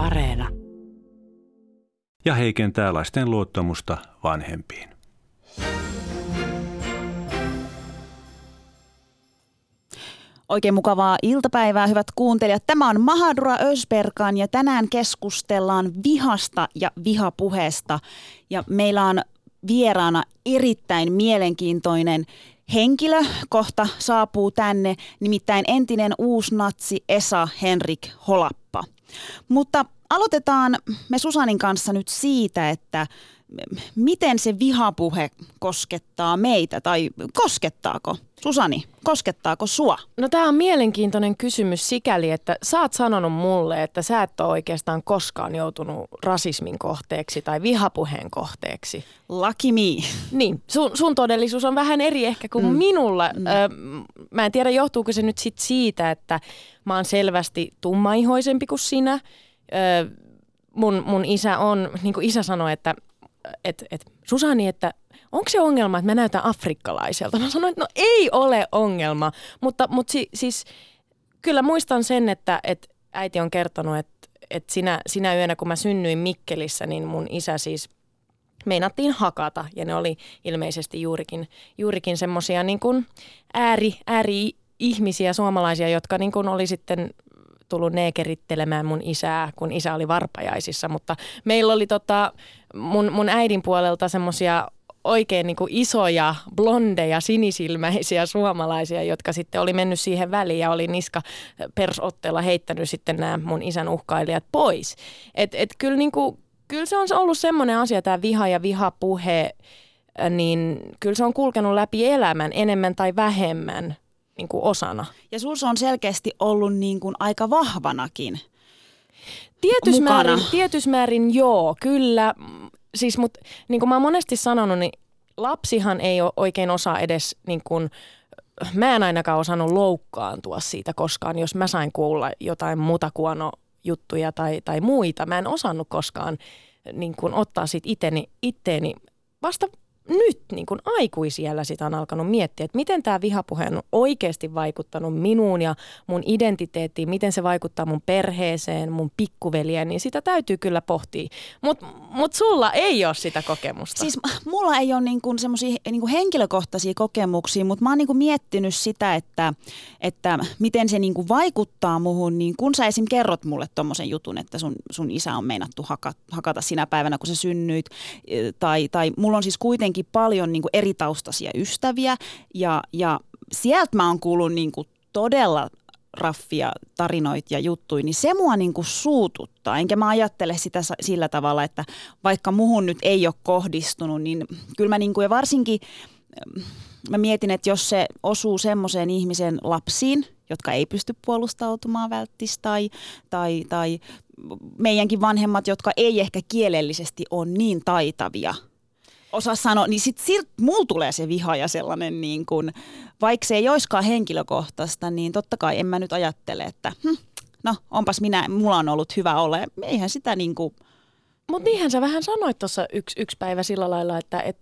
Areena. Ja heikentää lasten luottamusta vanhempiin. Oikein mukavaa iltapäivää, hyvät kuuntelijat. Tämä on Mahadura Ösberkan ja tänään keskustellaan vihasta ja vihapuheesta. Ja meillä on vieraana erittäin mielenkiintoinen henkilö kohta saapuu tänne, nimittäin entinen uusnatsi Esa Henrik Holappa. Mutta aloitetaan me Susanin kanssa nyt siitä, että miten se vihapuhe koskettaa meitä tai koskettaako? Susani, koskettaako sua? No tämä on mielenkiintoinen kysymys sikäli, että sä oot sanonut mulle, että sä et ole oikeastaan koskaan joutunut rasismin kohteeksi tai vihapuheen kohteeksi. Lucky me. Niin, sun, sun todellisuus on vähän eri ehkä kuin mm. minulla. Mm. Ö, mä en tiedä, johtuuko se nyt sit siitä, että mä oon selvästi tummaihoisempi kuin sinä. Ö, mun, mun isä on, niin kuin isä sanoi, että et, et, Susani, että onko se ongelma, että mä näytän afrikkalaiselta? Mä sanoin, että no ei ole ongelma, mutta, mutta si, siis kyllä muistan sen, että, että äiti on kertonut, että, että sinä, sinä yönä, kun mä synnyin Mikkelissä, niin mun isä siis meinattiin hakata ja ne oli ilmeisesti juurikin, juurikin semmoisia niin kuin ääri, ääri ihmisiä, suomalaisia, jotka niin kuin oli sitten tullut neekerittelemään mun isää, kun isä oli varpajaisissa, mutta meillä oli tota, mun, mun äidin puolelta semmoisia oikein niin kuin isoja, blondeja, sinisilmäisiä suomalaisia, jotka sitten oli mennyt siihen väliin ja oli niska persotteella heittänyt sitten nämä mun isän uhkailijat pois. Et, et kyllä, niin kuin, kyllä se on ollut semmoinen asia, tämä viha ja vihapuhe, niin kyllä se on kulkenut läpi elämän enemmän tai vähemmän niin kuin osana. Ja sus on selkeästi ollut niin kuin aika vahvanakin Tietys määrin, tietys määrin joo, kyllä. Siis, mut, niin kuin mä oon monesti sanonut, niin lapsihan ei ole oikein osaa edes, niin kuin, mä en ainakaan osannut loukkaantua siitä koskaan, jos mä sain kuulla jotain mutakuono juttuja tai, tai muita. Mä en osannut koskaan niin kuin, ottaa siitä iteni, itteeni vasta nyt niin kuin aikuisiellä sitä on alkanut miettiä, että miten tämä vihapuhe on oikeasti vaikuttanut minuun ja mun identiteettiin, miten se vaikuttaa mun perheeseen, mun pikkuveliään, niin sitä täytyy kyllä pohtia. Mutta mut sulla ei ole sitä kokemusta. Siis mulla ei ole niin semmoisia niin henkilökohtaisia kokemuksia, mutta mä oon niin miettinyt sitä, että, että miten se niin vaikuttaa muhun, niin kun sä esim. kerrot mulle tommosen jutun, että sun, sun isä on meinattu hakata, hakata sinä päivänä, kun sä synnyit, tai, tai mulla on siis kuitenkin kuitenkin paljon niin kuin eri taustaisia ystäviä ja, ja sieltä mä oon kuullut niin kuin todella raffia tarinoita ja juttuja, niin se mua niin kuin suututtaa. Enkä mä ajattele sitä sillä tavalla, että vaikka muhun nyt ei ole kohdistunut, niin kyllä mä niin kuin, ja varsinkin mä mietin, että jos se osuu semmoiseen ihmisen lapsiin, jotka ei pysty puolustautumaan välttis tai, tai, tai meidänkin vanhemmat, jotka ei ehkä kielellisesti ole niin taitavia – osaa sanoa, niin sitten sit mulla tulee se viha ja sellainen, niin kun, vaikka se ei olisikaan henkilökohtaista, niin totta kai en mä nyt ajattele, että hm, no onpas minä, mulla on ollut hyvä ole. Eihän sitä niin kuin... Mutta niinhän sä vähän sanoit tuossa yksi, yksi päivä sillä lailla, että et,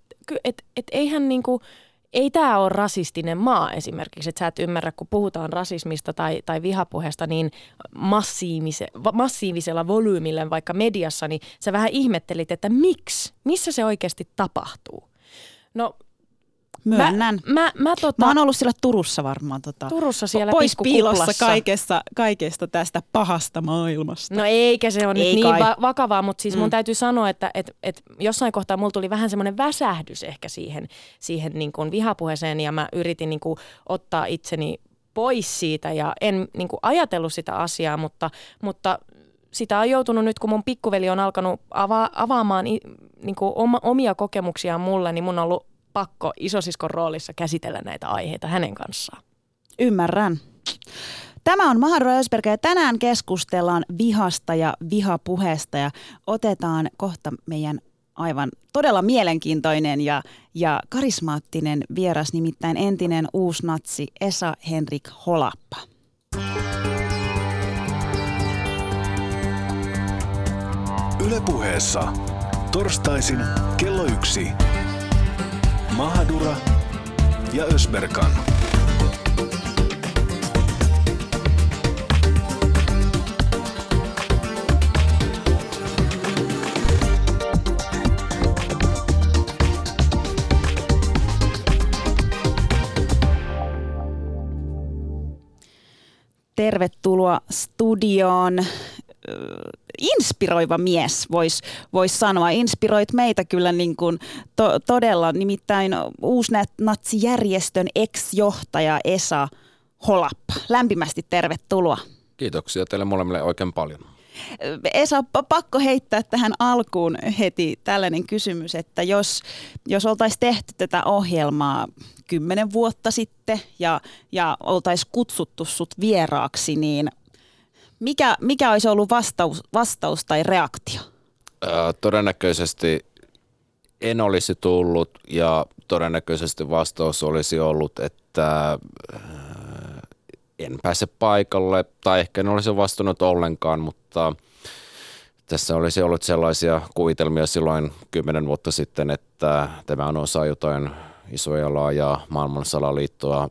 et, et eihän niin kuin – ei tämä ole rasistinen maa esimerkiksi, että sä et ymmärrä, kun puhutaan rasismista tai, tai vihapuheesta niin massiivise, massiivisella volyymillä vaikka mediassa, niin sä vähän ihmettelit, että miksi, missä se oikeasti tapahtuu. No Myönnän. Mä, mä, mä, tota, mä oon ollut siellä Turussa varmaan. Tota, Turussa siellä Pois piilossa kaikesta, kaikesta tästä pahasta maailmasta. No eikä se ole nyt niin va- vakavaa, mutta siis mm. mun täytyy sanoa, että et, et jossain kohtaa mulla tuli vähän semmoinen väsähdys ehkä siihen, siihen niin kuin vihapuheeseen ja mä yritin niin kuin ottaa itseni pois siitä ja en niin kuin ajatellut sitä asiaa, mutta, mutta sitä on joutunut nyt, kun mun pikkuveli on alkanut ava- avaamaan niin kuin omia kokemuksiaan mulle, niin mun on ollut pakko isosiskon roolissa käsitellä näitä aiheita hänen kanssaan. Ymmärrän. Tämä on Maharo Ösberg ja tänään keskustellaan vihasta ja vihapuheesta ja otetaan kohta meidän aivan todella mielenkiintoinen ja, ja karismaattinen vieras, nimittäin entinen uusnatsi Esa Henrik Holappa. Ylepuheessa torstaisin kello yksi Mahadura ja Ösberkan. Tervetuloa studioon inspiroiva mies, voisi vois sanoa. Inspiroit meitä kyllä niin kuin to, todella, nimittäin uusnatsijärjestön ex-johtaja Esa Holappa. Lämpimästi tervetuloa. Kiitoksia teille molemmille oikein paljon. Esa, pakko heittää tähän alkuun heti tällainen kysymys, että jos, jos oltaisiin tehty tätä ohjelmaa kymmenen vuotta sitten ja, ja oltaisiin kutsuttu sut vieraaksi, niin mikä, mikä olisi ollut vastaus, vastaus tai reaktio? Ää, todennäköisesti en olisi tullut ja todennäköisesti vastaus olisi ollut, että en pääse paikalle tai ehkä en olisi vastannut ollenkaan, mutta tässä olisi ollut sellaisia kuvitelmia silloin kymmenen vuotta sitten, että tämä on osa jotain isoja laajaa maailmansalaliittoa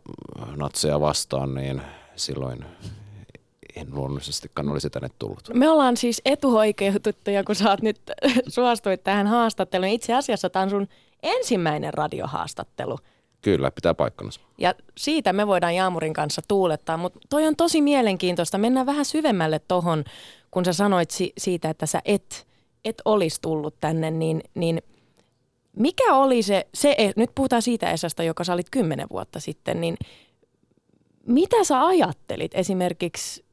natseja vastaan, niin silloin en luonnollisestikaan olisi tänne tullut. Me ollaan siis etuoikeutettuja, kun sä oot nyt suostuit tähän haastatteluun. Itse asiassa tämä on sun ensimmäinen radiohaastattelu. Kyllä, pitää paikkansa. Ja siitä me voidaan Jaamurin kanssa tuulettaa, mutta toi on tosi mielenkiintoista. Mennään vähän syvemmälle tohon, kun sä sanoit si- siitä, että sä et, et olisi tullut tänne, niin, niin mikä oli se, se, e, nyt puhutaan siitä Esasta, joka sä olit kymmenen vuotta sitten, niin mitä sä ajattelit esimerkiksi,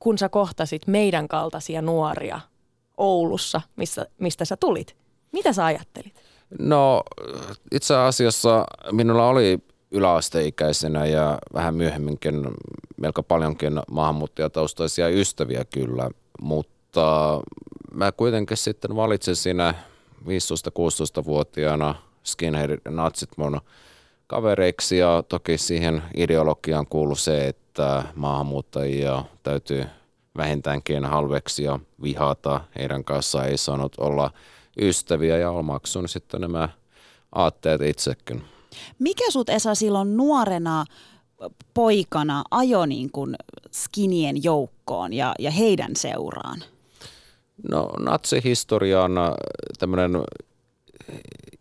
kun sä kohtasit meidän kaltaisia nuoria Oulussa, missä, mistä sä tulit? Mitä sä ajattelit? No itse asiassa minulla oli yläasteikäisenä ja vähän myöhemminkin melko paljonkin maahanmuuttajataustaisia ystäviä kyllä, mutta mä kuitenkin sitten valitsin siinä 15-16-vuotiaana skinhead natsit mun kavereiksi ja toki siihen ideologiaan kuului se, että maahanmuuttajia täytyy vähintäänkin halveksia, vihata, heidän kanssaan ei saanut olla – ystäviä ja omaksun sitten nämä aatteet itsekin. Mikä sut Esa silloin nuorena poikana ajo niin kuin skinien joukkoon ja, ja heidän seuraan? No natsihistoriana tämmöinen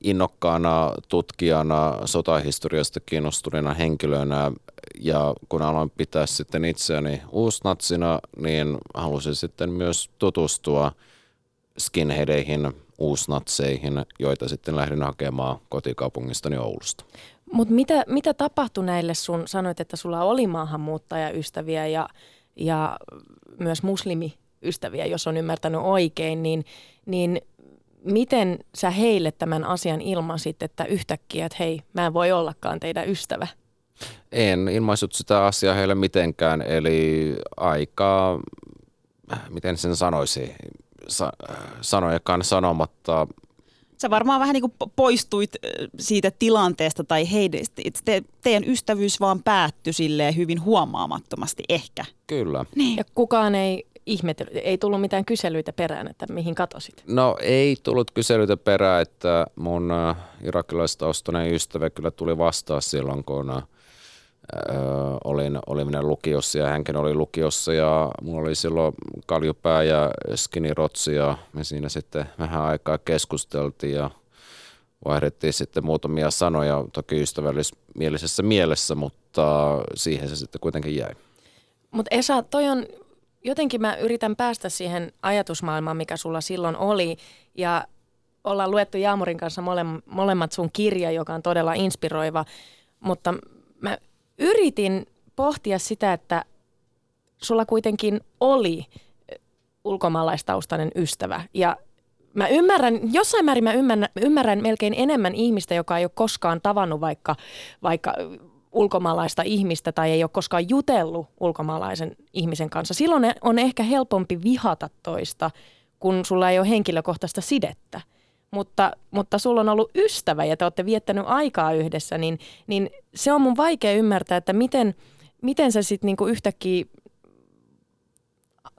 innokkaana tutkijana, sotahistoriasta kiinnostuneena henkilönä ja kun aloin pitää sitten itseäni uusnatsina, niin halusin sitten myös tutustua skinheadeihin, uusnatseihin, joita sitten lähdin hakemaan kotikaupungistani Oulusta. Mutta mitä, mitä tapahtui näille sun, sanoit, että sulla oli maahanmuuttajaystäviä ja, ja myös muslimiystäviä, jos on ymmärtänyt oikein, niin, niin miten sä heille tämän asian ilmasit, että yhtäkkiä, että hei, mä en voi ollakaan teidän ystävä? En ilmaisut sitä asiaa heille mitenkään, eli aika, miten sen sanoisi, sa- sanojakaan sanomatta. Sä varmaan vähän niin kuin poistuit siitä tilanteesta tai heidän, te, teidän ystävyys vaan päättyi silleen hyvin huomaamattomasti ehkä. Kyllä. Niin. Ja kukaan ei ihmetellyt, ei tullut mitään kyselyitä perään, että mihin katosit? No ei tullut kyselyitä perään, että mun irakilaistaustainen ystävä kyllä tuli vastaan silloin, kun Öö, olin, olin lukiossa ja hänkin oli lukiossa ja mulla oli silloin kaljupää ja skinny rotsi ja me siinä sitten vähän aikaa keskusteltiin ja vaihdettiin sitten muutamia sanoja toki ystävällismielisessä mielessä, mutta siihen se sitten kuitenkin jäi. Mutta Esa, toi on, jotenkin mä yritän päästä siihen ajatusmaailmaan, mikä sulla silloin oli ja ollaan luettu Jaamurin kanssa mole, molemmat sun kirja, joka on todella inspiroiva, mutta mä yritin pohtia sitä, että sulla kuitenkin oli ulkomaalaistaustainen ystävä ja mä ymmärrän, jossain määrin mä ymmärrän, ymmärrän melkein enemmän ihmistä, joka ei ole koskaan tavannut vaikka, vaikka ulkomaalaista ihmistä tai ei ole koskaan jutellut ulkomaalaisen ihmisen kanssa. Silloin on ehkä helpompi vihata toista, kun sulla ei ole henkilökohtaista sidettä mutta, mutta sulla on ollut ystävä ja te olette viettänyt aikaa yhdessä, niin, niin se on mun vaikea ymmärtää, että miten, miten sä sitten niinku yhtäkkiä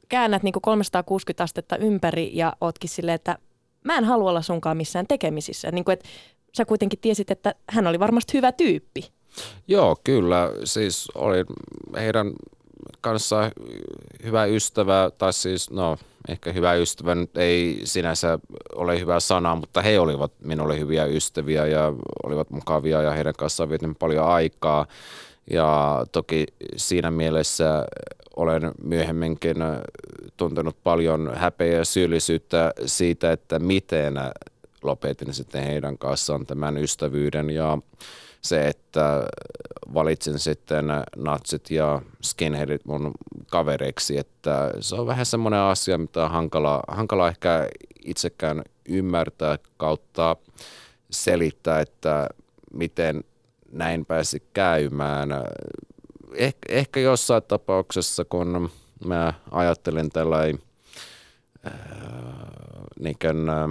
käännät niinku 360 astetta ympäri ja ootkin silleen, että mä en halua olla sunkaan missään tekemisissä. Niin kuin, että sä kuitenkin tiesit, että hän oli varmasti hyvä tyyppi. Joo, kyllä. Siis oli heidän kanssa hyvä ystävä, tai siis no ehkä hyvä ystävä nyt ei sinänsä ole hyvä sana, mutta he olivat minulle hyviä ystäviä ja olivat mukavia ja heidän kanssaan vietin paljon aikaa. Ja toki siinä mielessä olen myöhemminkin tuntenut paljon häpeä ja syyllisyyttä siitä, että miten lopetin sitten heidän kanssaan tämän ystävyyden ja se, että valitsin sitten natsit ja skinheadit mun kavereiksi, että se on vähän semmoinen asia, mitä on hankala, hankala ehkä itsekään ymmärtää kautta selittää, että miten näin pääsi käymään. Eh, ehkä jossain tapauksessa, kun mä ajattelen tällainen äh, niin kuin, äh,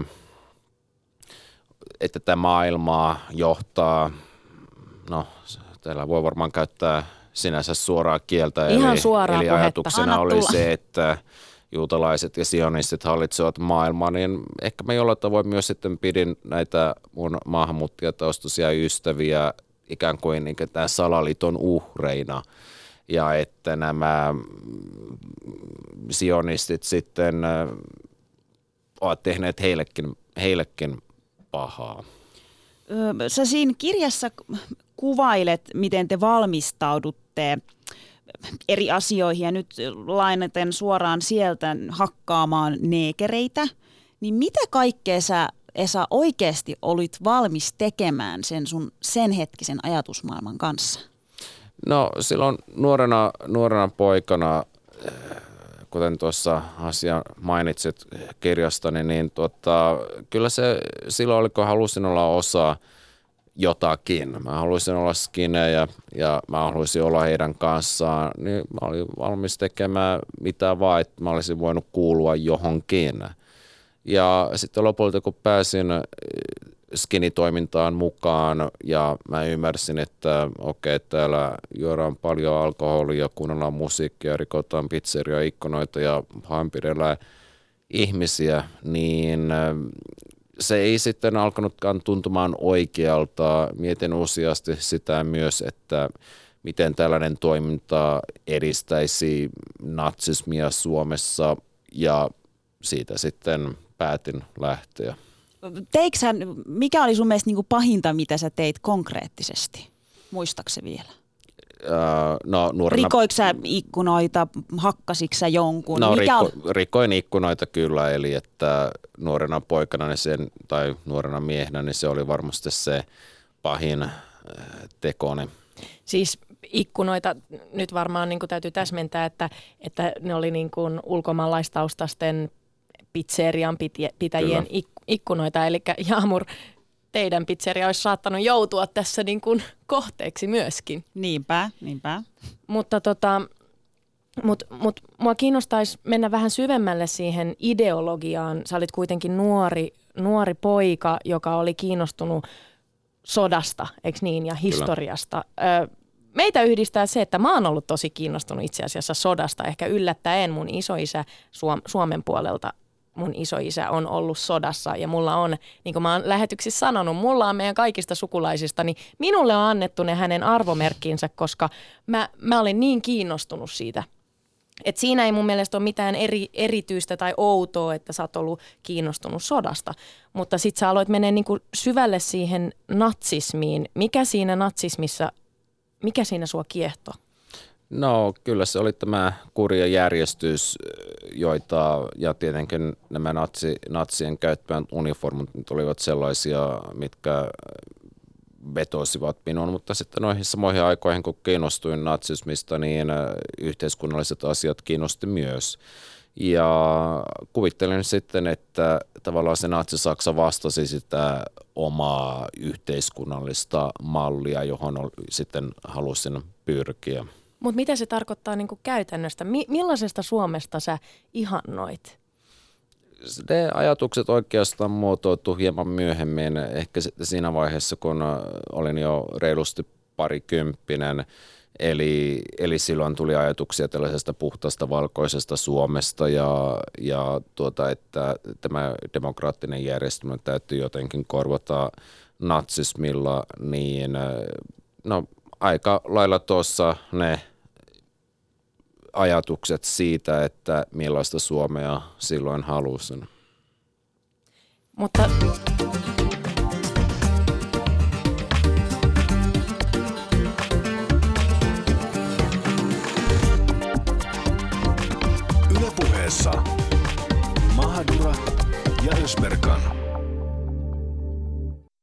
että tämä maailmaa johtaa, no täällä voi varmaan käyttää sinänsä suoraa kieltä. Ihan eli, suoraa eli ajatuksena Anna oli tulla. se, että juutalaiset ja sionistit hallitsevat maailmaa, niin ehkä mä jollain tavoin myös sitten pidin näitä mun maahanmuuttajataustaisia ystäviä ikään kuin, niin kuin tämän salaliiton uhreina. Ja että nämä sionistit sitten ovat tehneet heillekin, heillekin pahaa. Sä siinä kirjassa kuvailet, miten te valmistaudutte eri asioihin ja nyt lainaten suoraan sieltä hakkaamaan neekereitä, niin mitä kaikkea sä Esa oikeasti olit valmis tekemään sen sun sen hetkisen ajatusmaailman kanssa? No silloin nuorena, nuorena poikana, kuten tuossa asia mainitsit kirjastani, niin tuota, kyllä se silloin oli, kun halusin olla osa jotakin. Mä haluaisin olla skinejä ja mä haluaisin olla heidän kanssaan, niin mä olin valmis tekemään mitä vaan, että mä olisin voinut kuulua johonkin. Ja sitten lopulta kun pääsin skinitoimintaan mukaan ja mä ymmärsin, että okei, okay, täällä juodaan paljon alkoholia, kuunnellaan musiikkia, rikotaan pizzeria ikkunoita ja hampirellä ihmisiä, niin eh, se ei sitten alkanutkaan tuntumaan oikealta. Mietin useasti sitä myös, että miten tällainen toiminta edistäisi natsismia Suomessa ja siitä sitten päätin lähteä. Teiksä, mikä oli sun mielestä niin kuin pahinta, mitä sä teit konkreettisesti? Muistaaksä vielä? Öö, no, nuorena... Rikoiko sä ikkunoita, hakkasitko sä jonkun? No, mikä rikko, rikoin ikkunoita kyllä, eli että nuorena poikana niin sen, tai nuorena miehenä niin se oli varmasti se pahin äh, tekoni. Siis ikkunoita nyt varmaan niin kuin täytyy täsmentää, että, että ne oli niin kuin ulkomaalaistaustasten pizzerian pitäjien Kyllä. Ik- ikkunoita. Eli Jaamur, teidän pizzeria olisi saattanut joutua tässä niin kuin kohteeksi myöskin. Niinpä, niinpä. Mutta tota, mut, mut, mua kiinnostaisi mennä vähän syvemmälle siihen ideologiaan. Sä olit kuitenkin nuori, nuori poika, joka oli kiinnostunut sodasta, eikö niin, ja historiasta. Ö, meitä yhdistää se, että mä oon ollut tosi kiinnostunut itse asiassa sodasta. Ehkä yllättäen mun isoisä Suom- Suomen puolelta mun isoisä on ollut sodassa ja mulla on, niin kuin mä oon lähetyksissä sanonut, mulla on meidän kaikista sukulaisista, niin minulle on annettu ne hänen arvomerkkinsä, koska mä, mä olin niin kiinnostunut siitä. Et siinä ei mun mielestä ole mitään eri, erityistä tai outoa, että sä oot ollut kiinnostunut sodasta. Mutta sit sä aloit mennä niinku syvälle siihen natsismiin. Mikä siinä natsismissa, mikä siinä sua kiehtoo? No kyllä se oli tämä kurja järjestys, joita, ja tietenkin nämä natsi, natsien käyttämät uniformut olivat sellaisia, mitkä vetosivat minuun, mutta sitten noihin samoihin aikoihin, kun kiinnostuin natsismista, niin yhteiskunnalliset asiat kiinnosti myös. Ja kuvittelin sitten, että tavallaan se natsi-Saksa vastasi sitä omaa yhteiskunnallista mallia, johon sitten halusin pyrkiä. Mutta mitä se tarkoittaa niinku käytännöstä? Mi- millaisesta Suomesta sä ihannoit? ne ajatukset oikeastaan muotoutui hieman myöhemmin, ehkä siinä vaiheessa, kun olin jo reilusti parikymppinen. Eli, eli silloin tuli ajatuksia tällaisesta puhtaasta valkoisesta Suomesta ja, ja tuota, että tämä demokraattinen järjestelmä täytyy jotenkin korvata natsismilla, niin no, aika lailla tuossa ne ajatukset siitä, että millaista Suomea silloin halusin. Mutta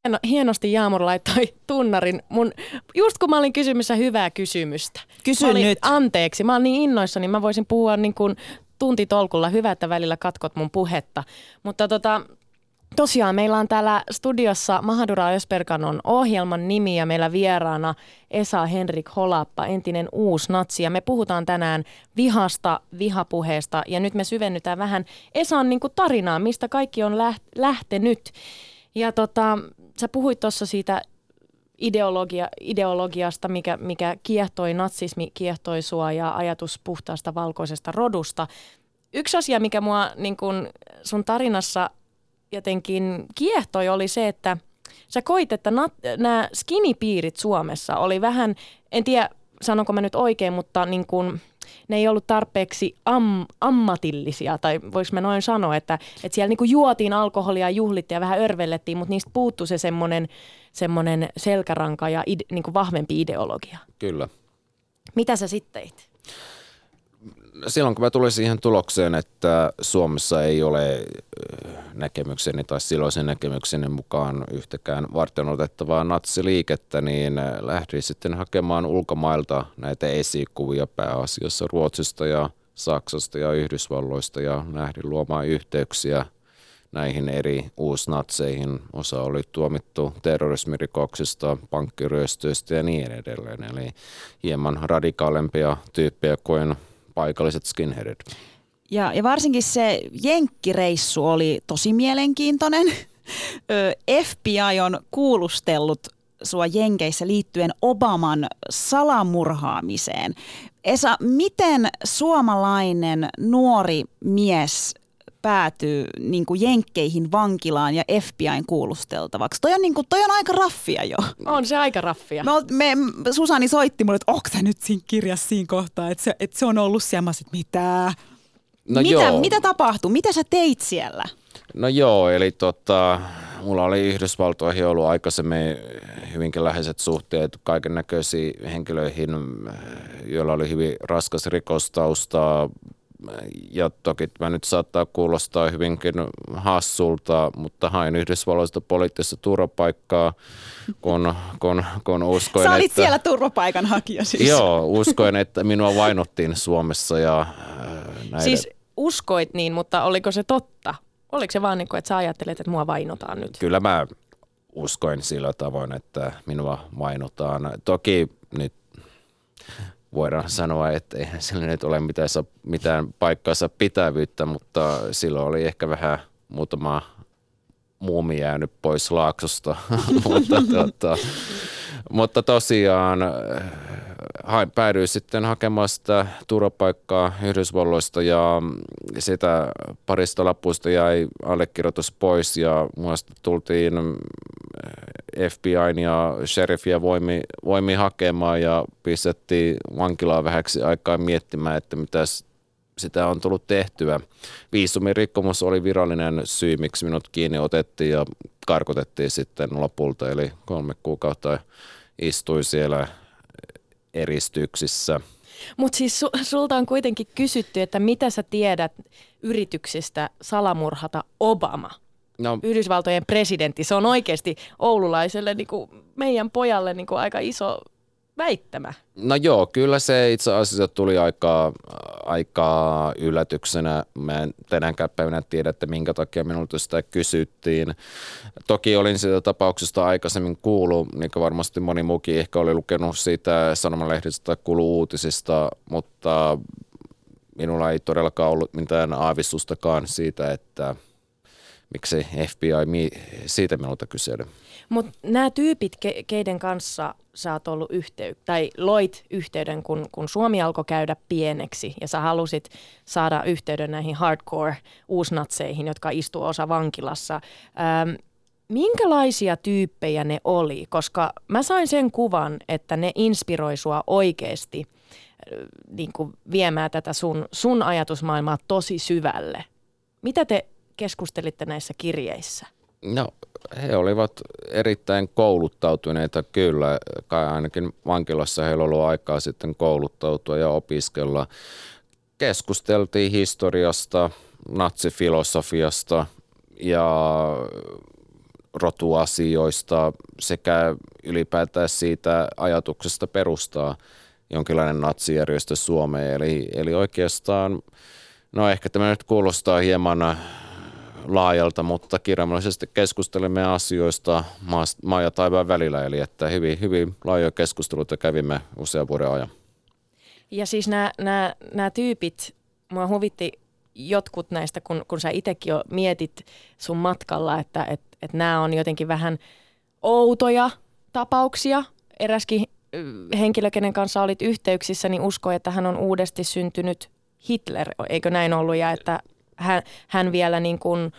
Hieno, hienosti Jaamur laittoi tunnarin. Mun, just kun mä olin kysymässä hyvää kysymystä. Kysy olin, nyt. Anteeksi, mä olin niin innoissani, mä voisin puhua niin kuin tuntitolkulla. Hyvä, että välillä katkot mun puhetta. Mutta tota, tosiaan meillä on täällä studiossa Mahadura Ösperkan on ohjelman nimi ja meillä vieraana Esa Henrik Holappa, entinen uusi natsi. Ja me puhutaan tänään vihasta, vihapuheesta ja nyt me syvennytään vähän Esan niin kuin tarinaan, mistä kaikki on läht- lähtenyt. Ja tota, sä puhuit tuossa siitä ideologia, ideologiasta, mikä, mikä kiehtoi, natsismi kiehtoi sua ja ajatus puhtaasta valkoisesta rodusta. Yksi asia, mikä mua niin kun sun tarinassa jotenkin kiehtoi, oli se, että sä koit, että nämä skinny-piirit Suomessa oli vähän, en tiedä sanonko mä nyt oikein, mutta niin kun, ne ei ollut tarpeeksi am, ammatillisia, tai voiko mä noin sanoa, että, että siellä niinku juotiin alkoholia, juhlittiin ja vähän örvellettiin, mutta niistä puuttu se semmoinen, semmoinen selkäranka ja ide, niinku vahvempi ideologia. Kyllä. Mitä sä sitten teit? Silloin kun mä tulin siihen tulokseen, että Suomessa ei ole näkemykseni tai silloisen näkemykseni mukaan yhtäkään varten otettavaa natsiliikettä, niin lähdin sitten hakemaan ulkomailta näitä esikuvia pääasiassa Ruotsista ja Saksasta ja Yhdysvalloista ja lähdin luomaan yhteyksiä näihin eri uusnatseihin. Osa oli tuomittu terrorismirikoksista, pankkiryöstöistä ja niin edelleen. Eli hieman radikaalempia tyyppejä kuin paikalliset skinheadit. Ja, ja varsinkin se jenkkireissu oli tosi mielenkiintoinen. FBI on kuulustellut sua Jenkeissä liittyen Obaman salamurhaamiseen. Esa, miten suomalainen nuori mies päätyy niin kuin Jenkkeihin vankilaan ja FBIin kuulusteltavaksi. Toi on, niin kuin, toi on aika raffia jo. On se aika raffia. Me, me, Susani soitti mulle, että onko nyt siinä kirjassa siinä kohtaa, että se, että se on ollut siellä. että mitä? No mitä, joo. mitä tapahtui? Mitä sä teit siellä? No joo, eli tota, mulla oli Yhdysvaltoihin ollut aikaisemmin hyvinkin läheiset suhteet kaiken näköisiin henkilöihin, joilla oli hyvin raskas rikostausta, ja toki mä nyt saattaa kuulostaa hyvinkin hassulta, mutta hain Yhdysvalloista poliittista turvapaikkaa, kun, kun, kun uskoin, Sä olit että... siellä turvapaikanhakija siis. Joo, uskoin, että minua vainottiin Suomessa ja äh, näiden... Siis uskoit niin, mutta oliko se totta? Oliko se vaan niin kuin, että sä ajattelet, että mua vainotaan nyt? Kyllä mä uskoin sillä tavoin, että minua vainotaan. Toki nyt voidaan sanoa, että eihän sillä nyt ole mitään, mitään paikkaansa pitävyyttä, mutta silloin oli ehkä vähän muutama muumi jäänyt pois laaksosta. mutta, tuota, mutta tosiaan päädyin sitten hakemaan sitä turvapaikkaa Yhdysvalloista ja sitä parista lapuista jäi allekirjoitus pois ja muista tultiin FBIn ja sheriffia voimi, voimi hakemaan ja pistettiin vankilaa vähäksi aikaa miettimään, että mitä sitä on tullut tehtyä. Viisumin rikkomus oli virallinen syy, miksi minut kiinni otettiin ja karkotettiin sitten lopulta, eli kolme kuukautta istuin siellä eristyksissä. Mutta siis su- sulta on kuitenkin kysytty, että mitä sä tiedät yrityksestä salamurhata Obama? No, Yhdysvaltojen presidentti. Se on oikeasti oululaiselle, niin kuin meidän pojalle niin kuin aika iso väittämä. No joo, kyllä se itse asiassa tuli aika, aika yllätyksenä. Mä en tänäänkään päivänä tiedä, että minkä takia minulta sitä kysyttiin. Toki olin siitä tapauksesta aikaisemmin kuullut, niin kuin varmasti moni muukin ehkä oli lukenut siitä sanomalehdistä tai kuullut uutisista, mutta minulla ei todellakaan ollut mitään aavistustakaan siitä, että miksi FBI siitä minulta kyseli. Mutta nämä tyypit, ke- keiden kanssa sä oot ollut yhtey- tai loit yhteyden, kun, kun Suomi alkoi käydä pieneksi ja sä halusit saada yhteyden näihin hardcore uusnatseihin, jotka istuu osa vankilassa. Ähm, minkälaisia tyyppejä ne oli? Koska mä sain sen kuvan, että ne inspiroi sua oikeasti niin kuin viemään tätä sun, sun ajatusmaailmaa tosi syvälle. Mitä te keskustelitte näissä kirjeissä? No he olivat erittäin kouluttautuneita kyllä, kai ainakin vankilassa heillä ollut aikaa sitten kouluttautua ja opiskella. keskusteltiin historiasta, natsifilosofiasta ja rotuasioista sekä ylipäätään siitä ajatuksesta perustaa jonkinlainen natsijärjestö Suomeen. Eli, eli oikeastaan, no ehkä tämä nyt kuulostaa hieman laajalta, mutta kirjaimellisesti keskustelimme asioista maa ja taivaan välillä, eli että hyvin, hyvin laajoja keskusteluita kävimme usean vuoden ajan. Ja siis nämä, nämä, nämä tyypit, mua huvitti jotkut näistä, kun, kun sä itsekin jo mietit sun matkalla, että et, et nämä on jotenkin vähän outoja tapauksia. Eräskin henkilö, kenen kanssa olit yhteyksissä, niin uskoi, että hän on uudesti syntynyt Hitler, eikö näin ollut, ja että hän, hän vielä niin kuin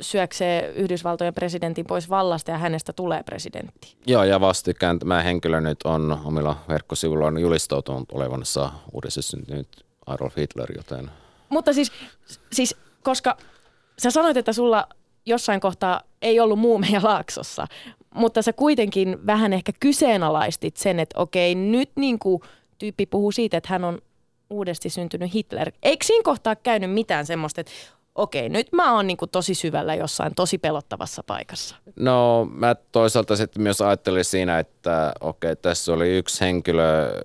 syöksee Yhdysvaltojen presidentin pois vallasta ja hänestä tulee presidentti. Joo, ja vastikään tämä henkilö nyt on omilla verkkosivuillaan julistautunut olevansa uudessa syntynyt Adolf Hitler, joten... Mutta siis, siis, koska sä sanoit, että sulla jossain kohtaa ei ollut muumeja laaksossa, mutta sä kuitenkin vähän ehkä kyseenalaistit sen, että okei, nyt niin kuin tyyppi puhuu siitä, että hän on uudesti syntynyt Hitler. Eikö siinä kohtaa käynyt mitään semmoista, että okei, nyt mä oon niin kuin tosi syvällä jossain tosi pelottavassa paikassa? No mä toisaalta sitten myös ajattelin siinä, että okei, tässä oli yksi henkilö,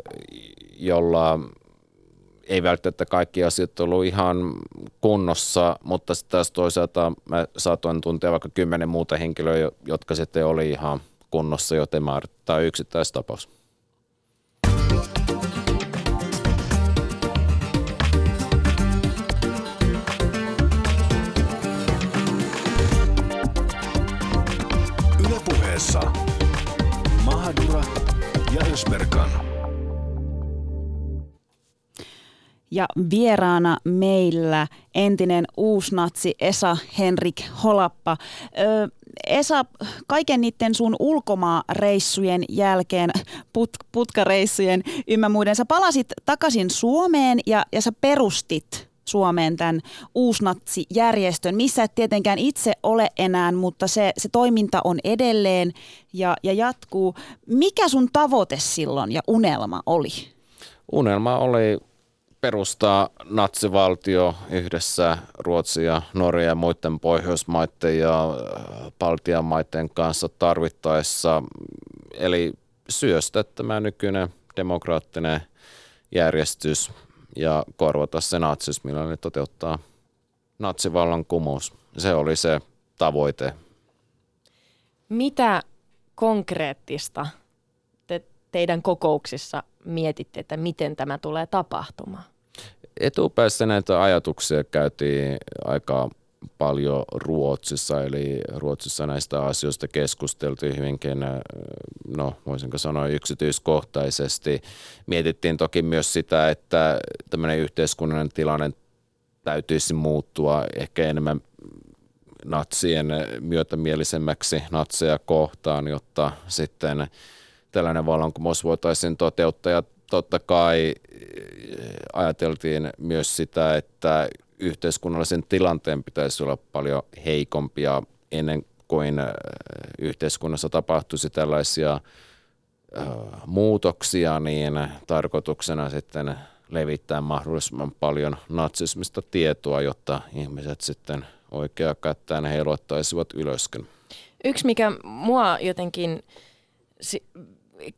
jolla ei välttämättä kaikki asiat ollut ihan kunnossa, mutta sitten taas toisaalta mä saatoin tuntea vaikka kymmenen muuta henkilöä, jotka sitten oli ihan kunnossa, joten mä yksittäistapaus. Ja vieraana meillä entinen uusnatsi Esa Henrik Holappa. Ö, Esa, kaiken niiden sun ulkomaareissujen jälkeen, put, putkareissujen ymmä muiden, sä palasit takaisin Suomeen ja, ja sä perustit Suomeen tämän uusnatsijärjestön, missä et tietenkään itse ole enää, mutta se, se toiminta on edelleen ja, ja jatkuu. Mikä sun tavoite silloin ja unelma oli? Unelma oli perustaa natsivaltio yhdessä Ruotsin ja Norjan ja muiden Pohjoismaiden ja äh, Baltian maiden kanssa tarvittaessa. Eli syöstä tämä nykyinen demokraattinen järjestys ja korvata se natsismilla, ne toteuttaa natsivallan kumous. Se oli se tavoite. Mitä konkreettista teidän kokouksissa mietitte, että miten tämä tulee tapahtumaan? etupäässä näitä ajatuksia käytiin aika paljon Ruotsissa, eli Ruotsissa näistä asioista keskusteltiin hyvinkin, äh, no voisinko sanoa yksityiskohtaisesti. Mietittiin toki myös sitä, että tämmöinen yhteiskunnallinen tilanne täytyisi muuttua ehkä enemmän natsien myötämielisemmäksi natseja kohtaan, jotta sitten tällainen vallankumous voitaisiin toteuttaa. Ja totta kai eh, ajateltiin myös sitä, että yhteiskunnallisen tilanteen pitäisi olla paljon heikompia ennen kuin eh, yhteiskunnassa tapahtuisi tällaisia eh, muutoksia, niin tarkoituksena sitten levittää mahdollisimman paljon natsismista tietoa, jotta ihmiset sitten oikea kättään heiluottaisivat ylöskin. Yksi, mikä mua jotenkin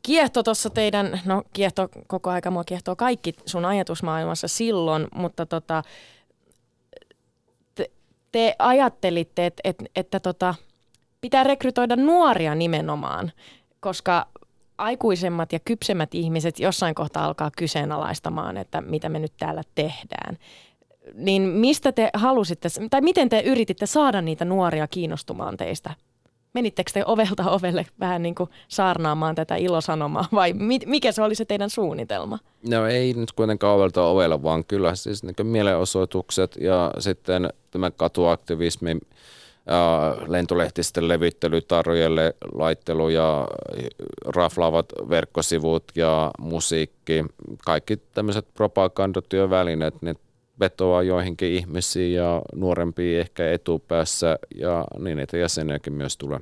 kiehto tuossa teidän, no kiehto koko aika mua kiehtoo kaikki sun ajatusmaailmassa silloin, mutta tota, te, te ajattelitte, et, et, että tota, pitää rekrytoida nuoria nimenomaan, koska aikuisemmat ja kypsemmät ihmiset jossain kohtaa alkaa kyseenalaistamaan, että mitä me nyt täällä tehdään. Niin mistä te halusitte, tai miten te yrititte saada niitä nuoria kiinnostumaan teistä menittekö te ovelta ovelle vähän niin kuin saarnaamaan tätä ilosanomaa vai mikä se oli se teidän suunnitelma? No ei nyt kuitenkaan ovelta ovelle, vaan kyllä siis niin mielenosoitukset ja sitten tämä katuaktivismi, lentolehtisten levittely, tarjoille laittelu ja raflaavat verkkosivut ja musiikki, kaikki tämmöiset propagandatyövälineet, ne vetoaa joihinkin ihmisiin ja nuorempiin ehkä etupäässä ja niin niitä jäseniäkin myös tulee.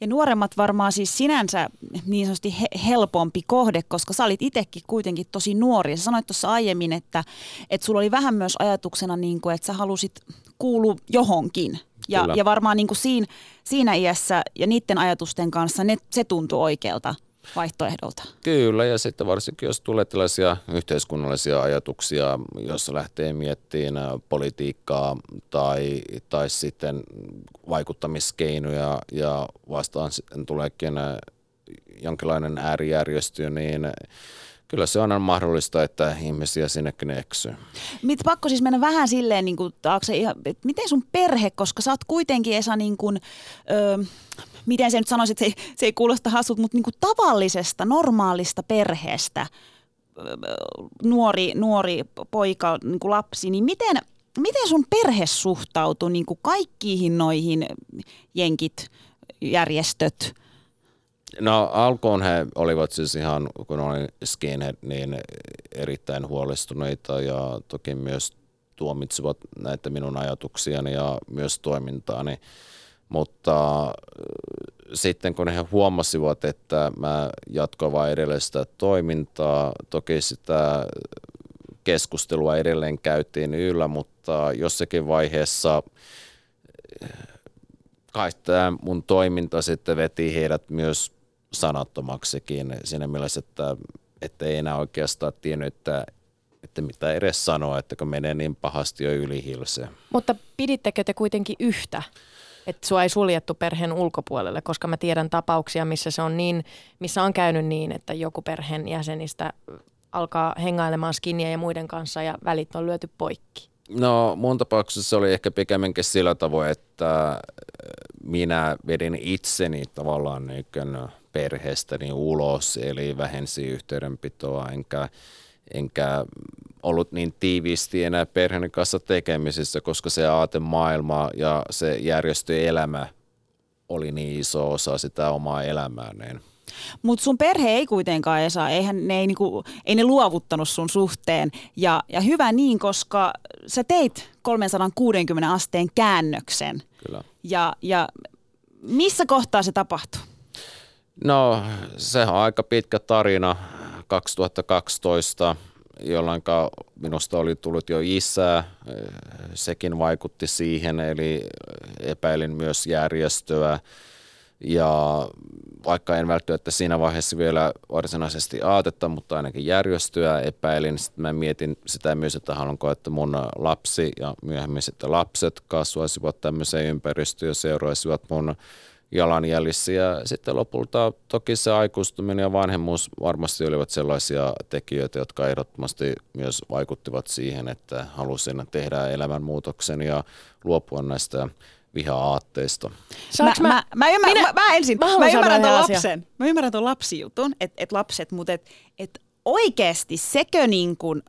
Ja nuoremmat varmaan siis sinänsä niin sanotusti he- helpompi kohde, koska sä olit itsekin kuitenkin tosi nuori. Sä sanoit tuossa aiemmin, että, että sulla oli vähän myös ajatuksena, niin kuin, että sä halusit kuulua johonkin. Ja, Kyllä. ja varmaan niin kuin siinä, siinä iässä ja niiden ajatusten kanssa ne, se tuntui oikealta vaihtoehdolta. Kyllä, ja sitten varsinkin jos tulee tällaisia yhteiskunnallisia ajatuksia, joissa lähtee miettimään politiikkaa tai, tai sitten vaikuttamiskeinoja ja vastaan sitten tuleekin jonkinlainen äärijärjestö, niin kyllä se on aina mahdollista, että ihmisiä sinnekin eksyy. Mit, pakko siis mennä vähän silleen niin kuin, taakse, ihan, miten sun perhe, koska sä oot kuitenkin Esa niin kuin, ö, miten se nyt sanoisi, että se se ei kuulosta hassut, mutta niin kuin tavallisesta, normaalista perheestä nuori, nuori poika, niin kuin lapsi, niin miten, miten sun perhe suhtautui niin kuin kaikkiin noihin jenkit, järjestöt, No alkuun he olivat siis ihan, kun olin skinhead, niin erittäin huolestuneita ja toki myös tuomitsivat näitä minun ajatuksiani ja myös toimintaani. Mutta äh, sitten kun he huomasivat, että mä jatkoin vain edelleen sitä toimintaa, toki sitä keskustelua edelleen käytiin yllä, mutta jossakin vaiheessa äh, kai tämä mun toiminta sitten veti heidät myös sanattomaksikin siinä mielessä, että, että ei enää oikeastaan tiennyt, että, että mitä edes sanoa, että kun menee niin pahasti jo yli hilse. Mutta pidittekö te kuitenkin yhtä? Että sua ei suljettu perheen ulkopuolelle, koska mä tiedän tapauksia, missä se on niin, missä on käynyt niin, että joku perheen jäsenistä alkaa hengailemaan skinniä ja muiden kanssa ja välit on lyöty poikki. No mun tapauksessa se oli ehkä pikemminkin sillä tavoin, että minä vedin itseni tavallaan niin perheestäni ulos, eli vähensi yhteydenpitoa, enkä, enkä ollut niin tiiviisti enää perheen kanssa tekemisissä, koska se aatemaailma ja se järjestöelämä oli niin iso osa sitä omaa elämää. Niin. Mutta sun perhe ei kuitenkaan, Esa, eihän ne, ei, niinku, ei ne luovuttanut sun suhteen. Ja, ja hyvä niin, koska sä teit 360 asteen käännöksen. Kyllä. Ja, ja missä kohtaa se tapahtui? No se on aika pitkä tarina 2012, jolloin minusta oli tullut jo isää. Sekin vaikutti siihen, eli epäilin myös järjestöä. Ja vaikka en välttämättä siinä vaiheessa vielä varsinaisesti aatetta, mutta ainakin järjestöä epäilin. Sitten mä mietin sitä myös, että haluanko, että mun lapsi ja myöhemmin sitten lapset kasvaisivat tämmöiseen ympäristöön ja seuraisivat mun jalanjäljissä. Ja sitten lopulta toki se aikuistuminen ja vanhemmuus varmasti olivat sellaisia tekijöitä, jotka ehdottomasti myös vaikuttivat siihen, että halusin tehdä elämänmuutoksen ja luopua näistä viha-aatteista. Mä, mä, mä, mä, ymmärrän, Minä- mä, mä ensin, mä mä, ymmärrän ton yhden lapsen. Mä ymmärrän ton lapsijutun, että et lapset, mutta et, et oikeasti sekö niin kuin,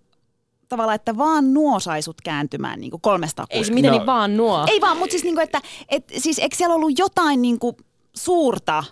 tavallaan, että vaan nuo sai sut kääntymään niin kuin kolmesta Ei se miten No. niin vaan nuo. Ei vaan, mutta siis, niin kuin, että et, siis eikö siellä ollut jotain niin kuin suurta?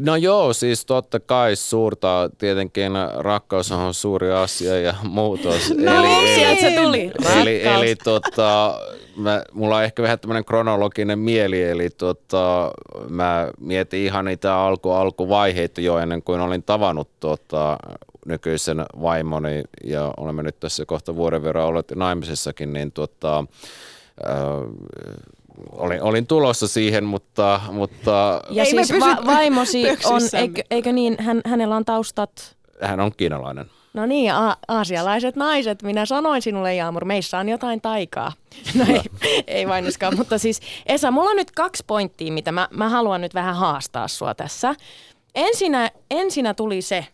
No joo, siis totta kai suurta, tietenkin rakkaus on suuri asia ja muutos. No, sieltä se tuli. Eli, Rakkaus. eli tota, mä, mulla on ehkä vähän tämmöinen kronologinen mieli, eli tota, mä mietin ihan niitä alku, alkuvaiheita jo ennen kuin olin tavannut tota, nykyisen vaimoni ja olemme nyt tässä kohta vuoden verran olleet naimisissakin, niin tota, äh, olin, olin tulossa siihen, mutta, mutta Ja Ei siis va- vaimosi on, eikö, eikö niin, hän, hänellä on taustat, hän on kiinalainen. no niin, a- aasialaiset naiset, minä sanoin sinulle Jaamur, meissä on jotain taikaa. No ei, ei vainoskaan, mutta siis Esa, mulla on nyt kaksi pointtia, mitä mä, mä haluan nyt vähän haastaa sua tässä. Ensinnä, ensinnä tuli se,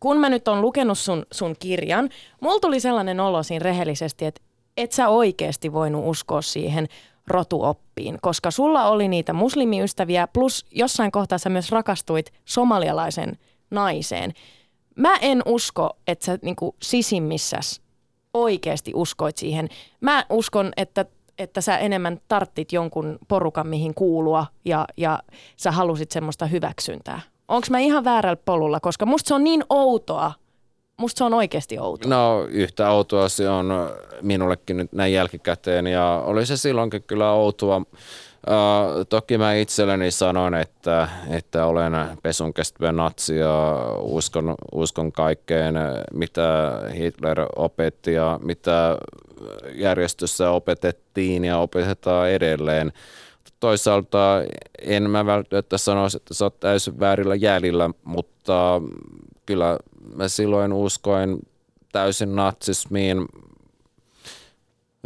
kun mä nyt on lukenut sun, sun kirjan, mulla tuli sellainen olo siinä rehellisesti, että et sä oikeasti voinut uskoa siihen rotuoppiin, koska sulla oli niitä muslimiystäviä, plus jossain kohtaa sä myös rakastuit somalialaisen naiseen. Mä en usko, että sä niinku sisimmissäs oikeasti uskoit siihen. Mä uskon, että, että sä enemmän tarttit jonkun porukan, mihin kuulua ja, ja sä halusit semmoista hyväksyntää. Onko mä ihan väärällä polulla, koska musta se on niin outoa, musta se on oikeasti outo. No yhtä outoa se on minullekin nyt näin jälkikäteen ja oli se silloinkin kyllä outoa. Uh, toki mä itselleni sanon, että, että olen pesun kestävä natsi ja uskon, uskon kaikkeen, mitä Hitler opetti ja mitä järjestössä opetettiin ja opetetaan edelleen. Toisaalta en mä välttämättä sanoisi, että sä oot täysin väärillä jäljillä, mutta kyllä mä silloin uskoin täysin natsismiin.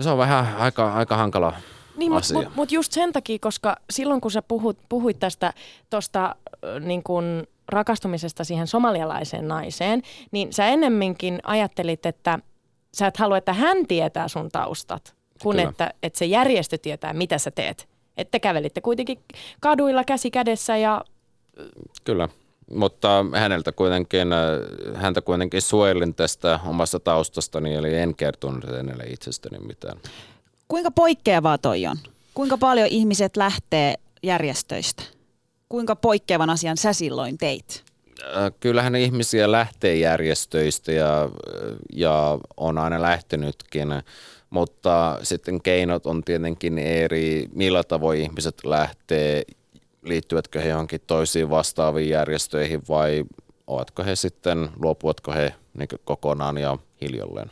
Se on vähän aika, aika hankala niin, asia. Mutta mut just sen takia, koska silloin kun sä puhut, puhuit tästä tosta, niin kun rakastumisesta siihen somalialaiseen naiseen, niin sä ennemminkin ajattelit, että sä et halua, että hän tietää sun taustat, kun että, että se järjestö tietää, mitä sä teet. Että kävelitte kuitenkin kaduilla käsi kädessä ja... Kyllä, mutta häneltä kuitenkin, häntä kuitenkin suojelin tästä omasta taustastani, eli en kertonut hänelle itsestäni mitään. Kuinka poikkeavaa toi on? Kuinka paljon ihmiset lähtee järjestöistä? Kuinka poikkeavan asian sä silloin teit? Kyllähän ihmisiä lähtee järjestöistä ja, ja on aina lähtenytkin, mutta sitten keinot on tietenkin eri, millä tavoin ihmiset lähtee, liittyvätkö he johonkin toisiin vastaaviin järjestöihin vai ovatko he sitten, luopuvatko he niin kokonaan ja hiljalleen.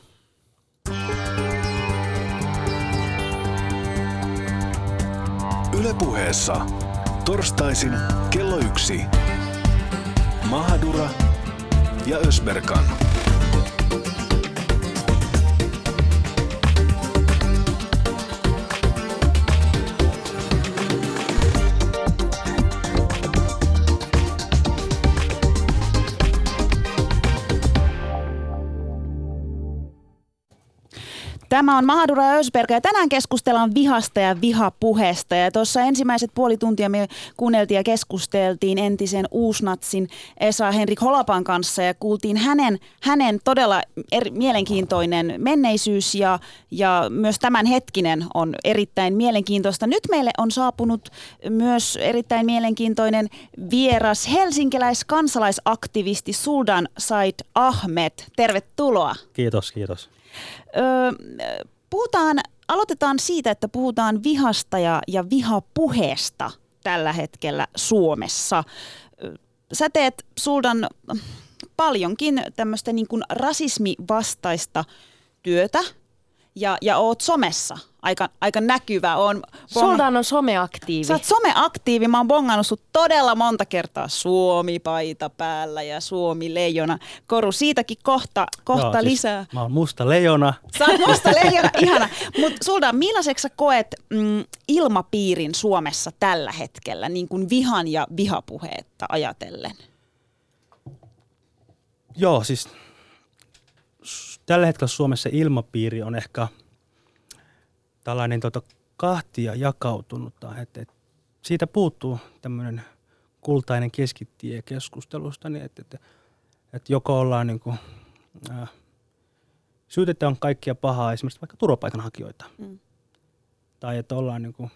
Ylepuheessa torstaisin kello yksi. Mahadura ja Ösberkan. Tämä on Mahadura Ösberga ja tänään keskustellaan vihasta ja vihapuheesta. Ja tuossa ensimmäiset puoli tuntia me kuunneltiin ja keskusteltiin entisen uusnatsin Esa Henrik Holapan kanssa ja kuultiin hänen, hänen todella eri, mielenkiintoinen menneisyys ja, ja myös tämän hetkinen on erittäin mielenkiintoista. Nyt meille on saapunut myös erittäin mielenkiintoinen vieras helsinkiläis kansalaisaktivisti Suldan Said Ahmed. Tervetuloa. Kiitos, kiitos. Öö, puhutaan, aloitetaan siitä, että puhutaan vihasta ja, ja vihapuheesta tällä hetkellä Suomessa. Sä teet Suldan paljonkin tämmöistä niin rasismivastaista työtä ja, ja oot somessa aika, aika näkyvä. On Suldan on someaktiivi. Sä oot someaktiivi. Mä oon bongannut sut todella monta kertaa Suomi-paita päällä ja Suomi-leijona. Koru, siitäkin kohta, kohta Joo, siis lisää. Mä oon musta leijona. Sä oot musta leijona, ihana. Mutta Suldan, millaiseksi sä koet mm, ilmapiirin Suomessa tällä hetkellä, niin kuin vihan ja vihapuheetta ajatellen? Joo, siis tällä hetkellä Suomessa ilmapiiri on ehkä tällainen tota, kahtia jakautunutta, että, että siitä puuttuu tämmöinen kultainen keskitie keskustelusta, niin että, että, että joko ollaan niin kuin, äh, syytetään kaikkia pahaa, esimerkiksi vaikka turvapaikanhakijoita, mm. tai että ollaan niin kuin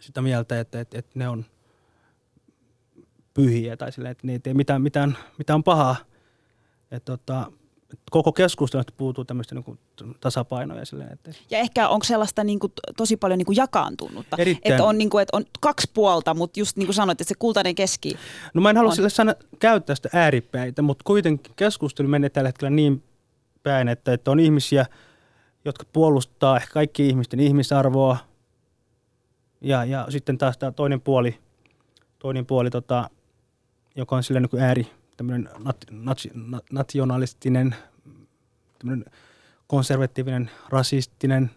sitä mieltä, että, että, että ne on pyhiä tai silleen, että ne ei mitään, mitään, mitään pahaa. Että tota, koko keskustelusta puutuu tämmöistä niin tasapainoja. Silleen, että... Ja ehkä onko sellaista niin kuin, tosi paljon niin kuin jakaantunutta, Erittäin... että on, niin kuin, että on kaksi puolta, mutta just niin kuin sanoit, että se kultainen keski No mä en halua on... sille sana, käyttää sitä ääripäitä, mutta kuitenkin keskustelu menee tällä hetkellä niin päin, että, että on ihmisiä, jotka puolustaa ehkä kaikki ihmisten ihmisarvoa, ja, ja sitten taas tämä toinen puoli, toinen puoli tota, joka on silleen niin kuin ääri, tämmöinen nat, nat, nat, nationalistinen, tämmöinen konservatiivinen, rasistinen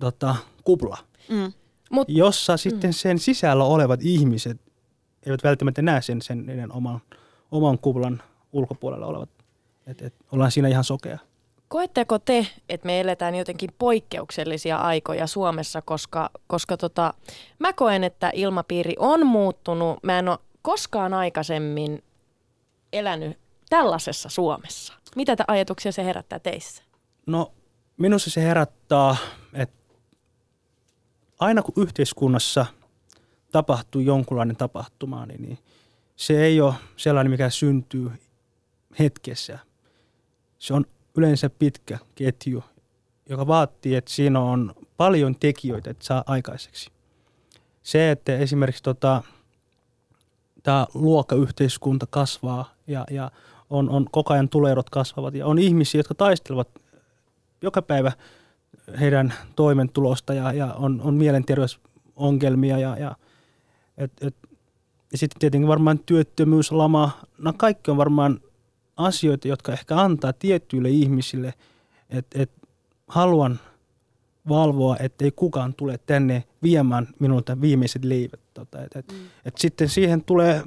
tota, kupla, mm. Mut, jossa mm. sitten sen sisällä olevat ihmiset eivät välttämättä näe sen, sen niiden oman, oman kuplan ulkopuolella olevat. Et, et, ollaan siinä ihan sokea. Koetteko te, että me eletään jotenkin poikkeuksellisia aikoja Suomessa, koska, koska tota, mä koen, että ilmapiiri on muuttunut. Mä en ole koskaan aikaisemmin elänyt tällaisessa Suomessa? Mitä ajatuksia se herättää teissä? No minussa se herättää, että aina kun yhteiskunnassa tapahtuu jonkunlainen tapahtuma, niin, niin se ei ole sellainen, mikä syntyy hetkessä. Se on yleensä pitkä ketju, joka vaatii, että siinä on paljon tekijöitä, että saa aikaiseksi. Se, että esimerkiksi tota, tämä luokkayhteiskunta kasvaa ja, ja on, on koko ajan tuloerot kasvavat ja on ihmisiä, jotka taistelevat joka päivä heidän toimentulosta ja, ja on, on mielenterveysongelmia ja, ja, et, et, ja sitten tietenkin varmaan työttömyys, lama, no kaikki on varmaan asioita, jotka ehkä antaa tiettyille ihmisille, että et haluan valvoa, ettei kukaan tule tänne viemään minulta viimeiset leivät. Tota, et, et, mm. et sitten siihen tulee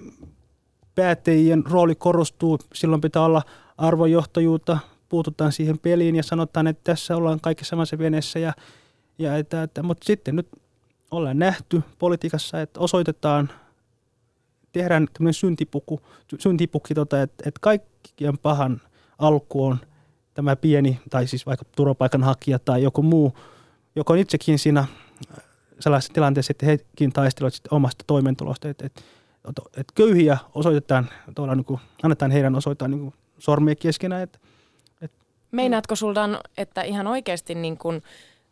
päättäjien rooli korostuu, silloin pitää olla arvojohtajuutta, puututaan siihen peliin ja sanotaan, että tässä ollaan kaikki samassa veneessä. Ja, ja että, että, mutta sitten nyt ollaan nähty politiikassa, että osoitetaan, tehdään tämmöinen syntipuku, syntipukki, tota, että, että kaikkien pahan alku on tämä pieni, tai siis vaikka turvapaikanhakija tai joku muu, joka on itsekin siinä sellaisessa tilanteessa, että hekin taistelevat omasta toimeentulosta, että, että, että köyhiä osoitetaan, niin kuin, annetaan heidän osoittaa niin sormia keskenään, että Meinaatko Suldan, että ihan oikeasti niin kuin,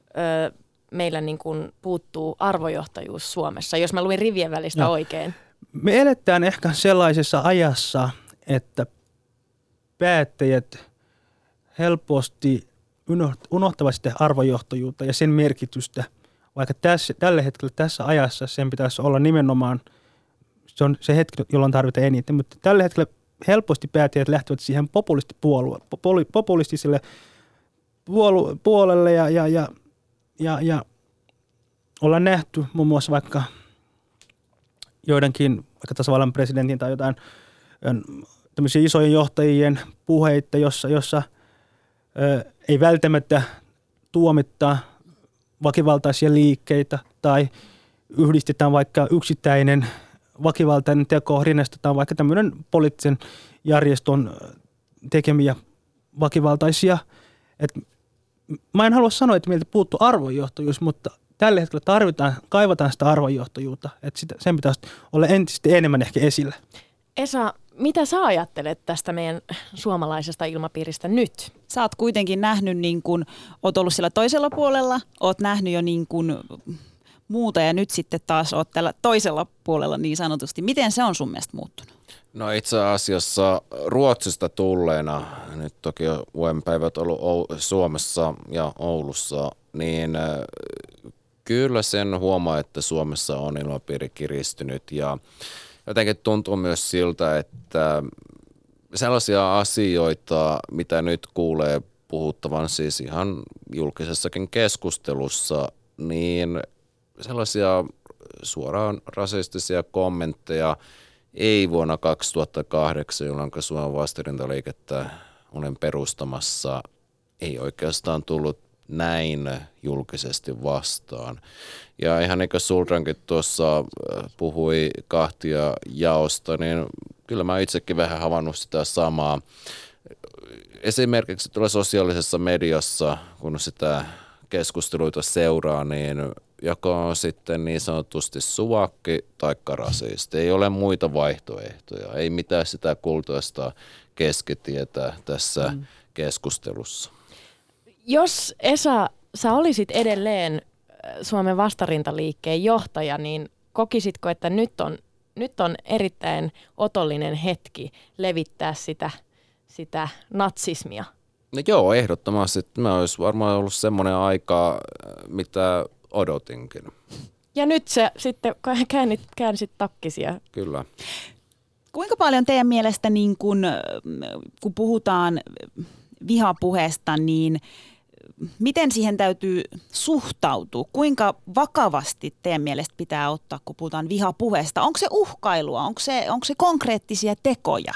ö, meillä niin kuin puuttuu arvojohtajuus Suomessa, jos mä luin rivien välistä no. oikein? Me eletään ehkä sellaisessa ajassa, että päättäjät helposti unohtavat sitä arvojohtajuutta ja sen merkitystä, vaikka tässä, tällä hetkellä tässä ajassa sen pitäisi olla nimenomaan, se on se hetki, jolloin tarvitaan eniten, mutta tällä hetkellä helposti päättäjät lähtevät siihen populistiselle puolu, puolelle ja, ja, ja, ja, ja ollaan nähty muun muassa vaikka joidenkin, vaikka tasavallan presidentin tai jotain tämmöisiä isojen johtajien puheita, jossa, jossa ö, ei välttämättä tuomittaa vakivaltaisia liikkeitä tai yhdistetään vaikka yksittäinen väkivaltainen teko rinnastetaan vaikka tämmöinen poliittisen järjestön tekemiä väkivaltaisia. Et mä en halua sanoa, että meiltä puuttuu arvojohtajuus, mutta tällä hetkellä tarvitaan, kaivataan sitä arvojohtajuutta, että sen pitäisi olla entistä enemmän ehkä esillä. Esa, mitä sä ajattelet tästä meidän suomalaisesta ilmapiiristä nyt? Sä oot kuitenkin nähnyt, niin kun, oot ollut siellä toisella puolella, oot nähnyt jo niin kun muuta ja nyt sitten taas oot tällä toisella puolella niin sanotusti. Miten se on sun mielestä muuttunut? No itse asiassa Ruotsista tulleena, nyt toki UM-päivät ollut Suomessa ja Oulussa, niin äh, kyllä sen huomaa, että Suomessa on ilmapiiri kiristynyt ja jotenkin tuntuu myös siltä, että sellaisia asioita, mitä nyt kuulee puhuttavan siis ihan julkisessakin keskustelussa, niin sellaisia suoraan rasistisia kommentteja ei vuonna 2008, jolloin Suomen vastarintaliikettä olen perustamassa, ei oikeastaan tullut näin julkisesti vastaan. Ja ihan niin kuin Sulrankin tuossa äh, puhui kahtia jaosta, niin kyllä mä itsekin vähän havannut sitä samaa. Esimerkiksi tuolla sosiaalisessa mediassa, kun sitä keskusteluita seuraa, niin joko on sitten niin sanotusti suvakki tai rasisti. Ei ole muita vaihtoehtoja, ei mitään sitä kultaista keskitietä tässä mm. keskustelussa. Jos Esa, sä olisit edelleen äh, Suomen vastarintaliikkeen johtaja, niin kokisitko, että nyt on, nyt on erittäin otollinen hetki levittää sitä, sitä natsismia? No joo, ehdottomasti. Mä olisi varmaan ollut semmoinen aika, äh, mitä odotinkin. Ja nyt se sitten käännit, käänsit takkisia. Kyllä. Kuinka paljon teidän mielestä, niin kun, kun puhutaan vihapuheesta, niin miten siihen täytyy suhtautua? Kuinka vakavasti teidän mielestä pitää ottaa, kun puhutaan vihapuheesta? Onko se uhkailua? Onko se, onko se konkreettisia tekoja?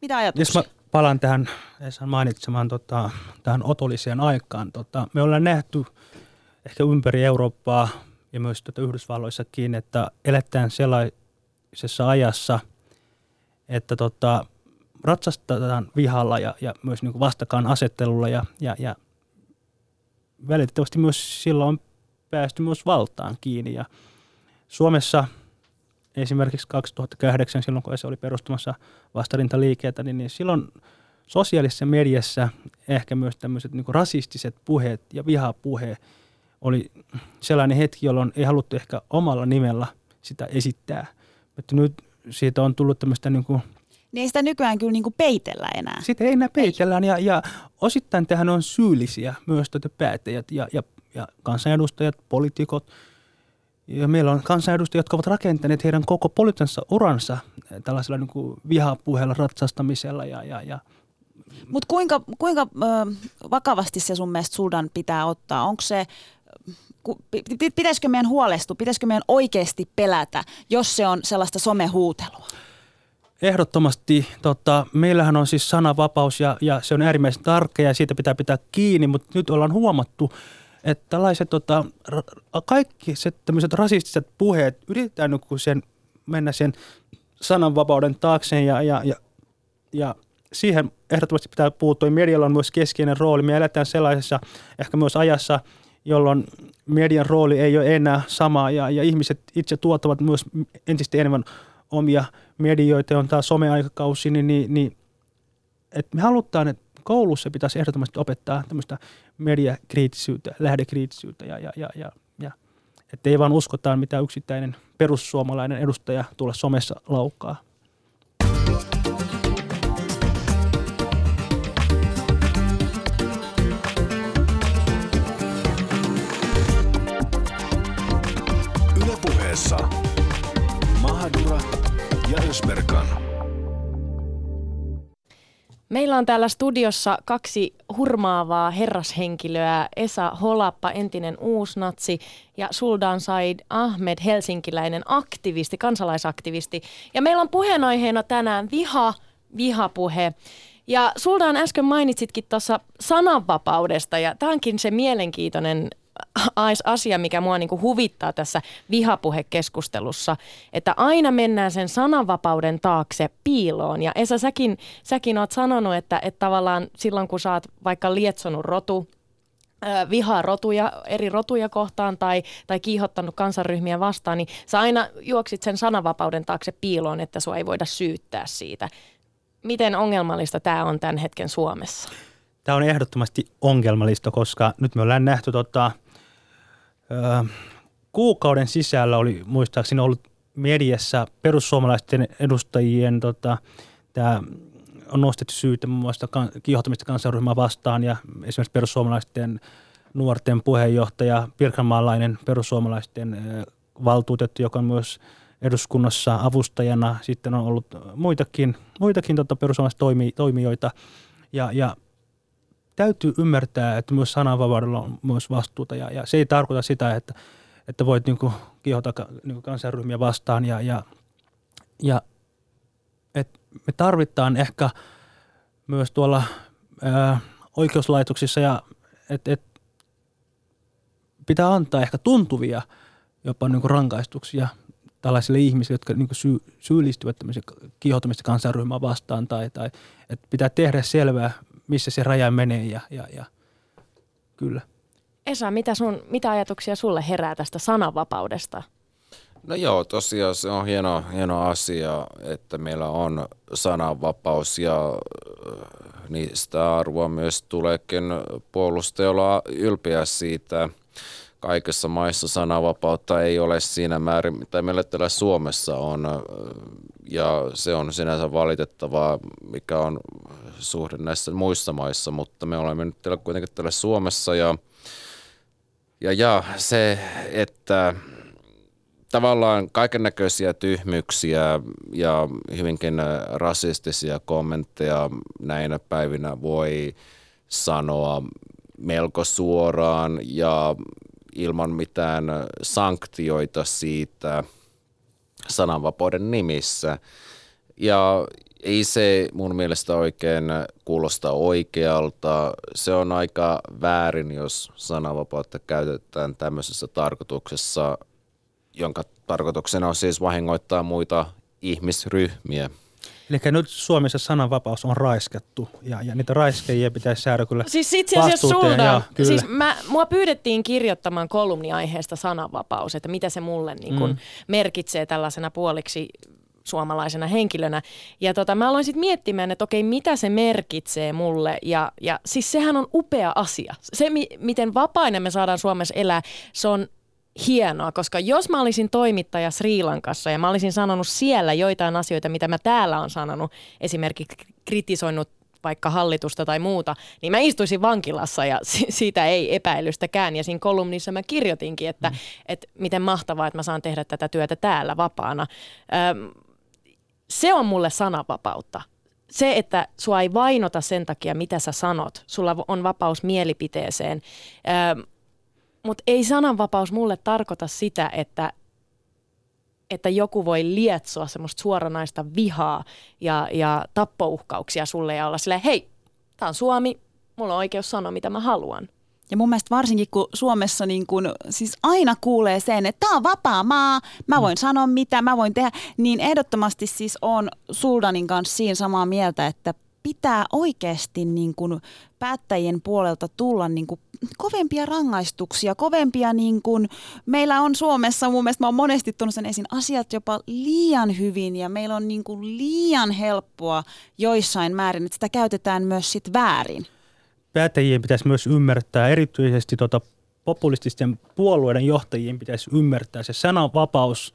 Mitä ajatuksia? Jos mä palaan tähän Esan mainitsemaan tota, tähän otolliseen aikaan. Tota, me ollaan nähty – ehkä ympäri Eurooppaa ja myös tuota Yhdysvalloissakin, että eletään sellaisessa ajassa, että tota, ratsastetaan vihalla ja, ja myös niin vastakaan asettelulla ja, ja, ja välitettävästi myös silloin on päästy myös valtaan kiinni. Ja Suomessa esimerkiksi 2008, silloin kun se oli perustumassa vastarintaliikeitä, niin, niin silloin sosiaalisessa mediassa ehkä myös tämmöiset niin rasistiset puheet ja vihapuhe oli sellainen hetki, jolloin ei haluttu ehkä omalla nimellä sitä esittää. Mutta nyt siitä on tullut tämmöistä niin kuin niin ei sitä nykyään kyllä niin kuin peitellä enää. Sitä ei enää peitellään ja, ja osittain tähän on syyllisiä myös tuota päättäjät ja, ja, ja kansanedustajat, poliitikot. Ja meillä on kansanedustajat, jotka ovat rakentaneet heidän koko poliittisessa uransa tällaisella niin vihapuheella, ratsastamisella ja, ja, ja mutta kuinka, kuinka vakavasti se sun mielestä Sudan pitää ottaa? Onko se, pitäisikö meidän huolestua, pitäisikö meidän oikeasti pelätä, jos se on sellaista somehuutelua? Ehdottomasti. Tota, meillähän on siis sananvapaus ja, ja se on äärimmäisen tärkeä ja siitä pitää pitää kiinni, mutta nyt ollaan huomattu, että tällaiset tota, kaikki se, tämmöiset rasistiset puheet, yritetään nyt sen, mennä sen sananvapauden taakse ja, ja, ja, ja siihen ehdottomasti pitää puuttua. Medialla on myös keskeinen rooli. Me eletään sellaisessa ehkä myös ajassa, jolloin median rooli ei ole enää sama ja, ja ihmiset itse tuottavat myös entistä enemmän omia medioita, on tämä someaikakausi, niin, niin, niin että me halutaan, että koulussa pitäisi ehdottomasti opettaa tämmöistä mediakriittisyyttä, lähdekriittisyyttä ja, ja, ja, ja, ja että ei vaan uskotaan, mitä yksittäinen perussuomalainen edustaja tulla somessa laukkaa. Meillä on täällä studiossa kaksi hurmaavaa herrashenkilöä, Esa Holappa, entinen uusnatsi, ja Suldan Said Ahmed, helsinkiläinen aktivisti, kansalaisaktivisti. Ja meillä on puheenaiheena tänään viha, vihapuhe. Ja Suldan äsken mainitsitkin tuossa sananvapaudesta, ja tämä onkin se mielenkiintoinen asia, mikä mua niin kuin huvittaa tässä vihapuhekeskustelussa, että aina mennään sen sananvapauden taakse piiloon. Ja Esa, säkin, säkin oot sanonut, että, että tavallaan silloin kun oot vaikka lietsonut rotu, vihaa rotuja, eri rotuja kohtaan tai, tai kiihottanut kansanryhmiä vastaan, niin sä aina juoksit sen sananvapauden taakse piiloon, että sua ei voida syyttää siitä. Miten ongelmallista tämä on tämän hetken Suomessa? Tämä on ehdottomasti ongelmallista, koska nyt me ollaan nähty tota, kuukauden sisällä oli muistaakseni ollut mediassa perussuomalaisten edustajien tota, tämä on nostettu syytä muun muassa kiihottamista kansanryhmää vastaan ja esimerkiksi perussuomalaisten nuorten puheenjohtaja, pirkanmaalainen perussuomalaisten valtuutettu, joka on myös eduskunnassa avustajana. Sitten on ollut muitakin, muitakin tota perussuomalaisia toimijoita. Ja, ja täytyy ymmärtää, että myös sananvapaudella on myös vastuuta ja, ja se ei tarkoita sitä, että, että voit niin kuin, kihota niin kansanryhmiä vastaan ja, ja, ja et me tarvitaan ehkä myös tuolla ää, oikeuslaitoksissa ja et, et pitää antaa ehkä tuntuvia jopa niin kuin rangaistuksia tällaisille ihmisille, jotka niin kuin syy, syyllistyvät kiihotamista kansanryhmää vastaan tai, tai että pitää tehdä selvää, missä se raja menee ja, ja, ja kyllä. Esa, mitä, sun, mitä ajatuksia sulle herää tästä sananvapaudesta? No joo, tosiaan se on hieno, hieno asia, että meillä on sananvapaus ja äh, niistä arvoa myös tuleekin puolustajalla ylpeä siitä. Kaikissa maissa sananvapautta ei ole siinä määrin, mitä meillä täällä Suomessa on ja se on sinänsä valitettavaa, mikä on suhde näissä muissa maissa, mutta me olemme nyt täällä kuitenkin täällä Suomessa ja, ja, ja se, että tavallaan kaiken näköisiä tyhmyksiä ja hyvinkin rasistisia kommentteja näinä päivinä voi sanoa melko suoraan ja ilman mitään sanktioita siitä – sananvapauden nimissä. Ja ei se mun mielestä oikein kuulosta oikealta. Se on aika väärin, jos sananvapautta käytetään tämmöisessä tarkoituksessa, jonka tarkoituksena on siis vahingoittaa muita ihmisryhmiä. Eli nyt Suomessa sananvapaus on raiskattu ja, ja niitä raiskajia pitäisi saada kyllä Siis itse asiassa sulta, joo, kyllä. siis mä, mua pyydettiin kirjoittamaan kolumni aiheesta sananvapaus, että mitä se mulle niin kun Mm. merkitsee tällaisena puoliksi suomalaisena henkilönä. Ja tota, mä aloin sitten miettimään, että okei, mitä se merkitsee mulle. Ja, ja siis sehän on upea asia. Se, mi- miten vapaina me saadaan Suomessa elää, se on hienoa, koska jos mä olisin toimittaja Sri Lankassa ja mä olisin sanonut siellä joitain asioita, mitä mä täällä on sanonut, esimerkiksi kritisoinut vaikka hallitusta tai muuta, niin mä istuisin vankilassa ja si- siitä ei epäilystäkään. Ja siinä kolumnissa mä kirjoitinkin, että, mm. että miten mahtavaa, että mä saan tehdä tätä työtä täällä vapaana. Öm, se on mulle sananvapautta. Se, että sua ei vainota sen takia, mitä sä sanot. Sulla on vapaus mielipiteeseen. Mutta ei sananvapaus mulle tarkoita sitä, että, että joku voi lietsoa semmoista suoranaista vihaa ja, ja tappouhkauksia sulle ja olla silleen, hei, tää on Suomi, mulla on oikeus sanoa, mitä mä haluan. Ja mun mielestä varsinkin, kun Suomessa niin kun, siis aina kuulee sen, että tämä on vapaa maa, mä voin sanoa mitä, mä voin tehdä, niin ehdottomasti siis on Suldanin kanssa siinä samaa mieltä, että pitää oikeasti niin kun päättäjien puolelta tulla niin kun kovempia rangaistuksia, kovempia niin kun, meillä on Suomessa, mun mielestä mä oon monesti tuonut sen esiin, asiat jopa liian hyvin ja meillä on niin kun liian helppoa joissain määrin, että sitä käytetään myös sit väärin. päättäjien pitäisi myös ymmärtää, erityisesti tota populististen puolueiden johtajien pitäisi ymmärtää se sananvapaus,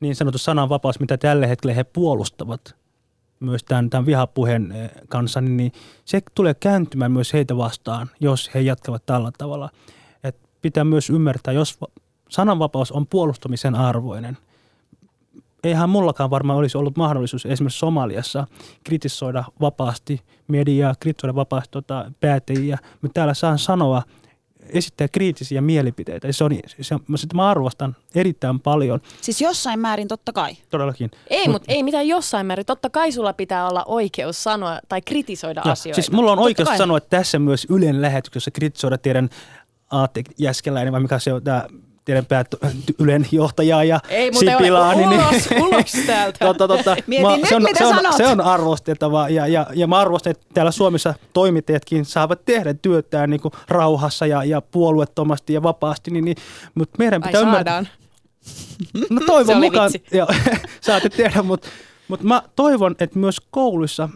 niin sanottu sananvapaus, mitä tällä hetkellä he puolustavat myös tämän, tämän vihapuheen eh, kanssa, niin- niin se tulee kääntymään myös heitä vastaan, jos he jatkavat tällä tavalla. Et pitää myös ymmärtää, jos va- sananvapaus on puolustamisen arvoinen, eihän mullakaan varmaan olisi ollut mahdollisuus esimerkiksi Somaliassa kritisoida vapaasti mediaa, kritisoida vapaasti tota, päättäjiä, mutta täällä saan sanoa, esittää kriittisiä mielipiteitä. Se on, se on, sitä mä arvostan erittäin paljon, Siis jossain määrin totta kai. todellakin. Ei, mutta ei mitään jossain määrin. Totta kai sulla pitää olla oikeus sanoa tai kritisoida Ja, asioita. siis mulla on Totta oikeus kai. sanoa tässä myös Ylen lähetyksessä kritisoida teidän Aatte Jäskeläinen, vai mikä se on tämä teidän päät, Ylen johtajaa ja Ei Sipilää. ole. niin- Ulos, ulos täältä. Mietin nyt, se, on, mitä se, on, sanot. se on arvostettava ja, ja, ja mä arvostan, että täällä Suomessa toimittajatkin saavat tehdä työtään niin kuin rauhassa ja, ja puolueettomasti ja vapaasti, niin, niin, mutta meidän Ai pitää ymmärtää. saadaan. No toivon mukaan, joo, saatte tehdä, mutta, mutta mä toivon, että myös kouluissa,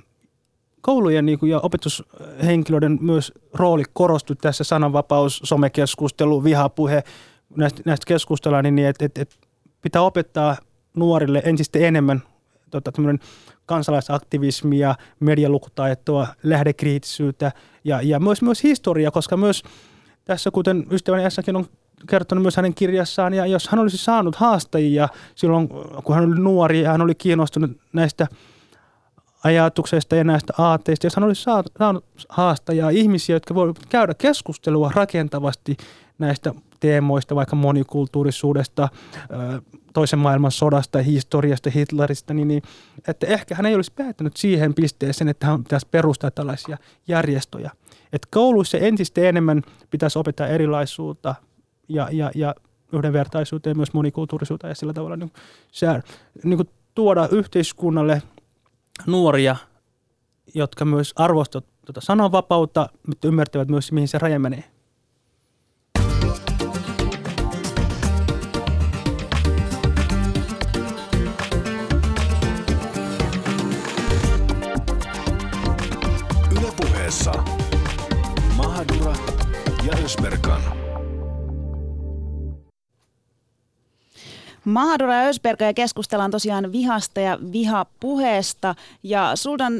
koulujen niin kuin, ja opetushenkilöiden myös rooli korostuu tässä sananvapaus, somekeskustelu, vihapuhe, näistä, näistä keskustellaan, niin että et, et pitää opettaa nuorille entistä enemmän tota, kansalaisaktivismia, medialukutaitoa, lähdekriittisyyttä ja, ja myös, myös historia, koska myös tässä, kuten ystäväni Essakin on kertonut myös hänen kirjassaan, ja jos hän olisi saanut haastajia silloin, kun hän oli nuori ja hän oli kiinnostunut näistä ajatuksesta ja näistä aatteista, jos hän olisi saanut haastajia, ihmisiä, jotka voivat käydä keskustelua rakentavasti näistä teemoista, vaikka monikulttuurisuudesta, toisen maailman sodasta, historiasta, Hitleristä, niin, niin että ehkä hän ei olisi päättänyt siihen pisteeseen, että hän pitäisi perustaa tällaisia järjestöjä. Että kouluissa entistä enemmän pitäisi opettaa erilaisuutta ja, ja, ja yhdenvertaisuutta ja myös monikulttuurisuutta ja sillä tavalla niin, sää, niin kuin tuoda yhteiskunnalle nuoria, jotka myös arvostavat tuota sananvapautta, mutta ymmärtävät myös, mihin se raja menee. Ösberkan. Mahadura ja Ösberga ja keskustellaan tosiaan vihasta ja vihapuheesta. Ja Suldan,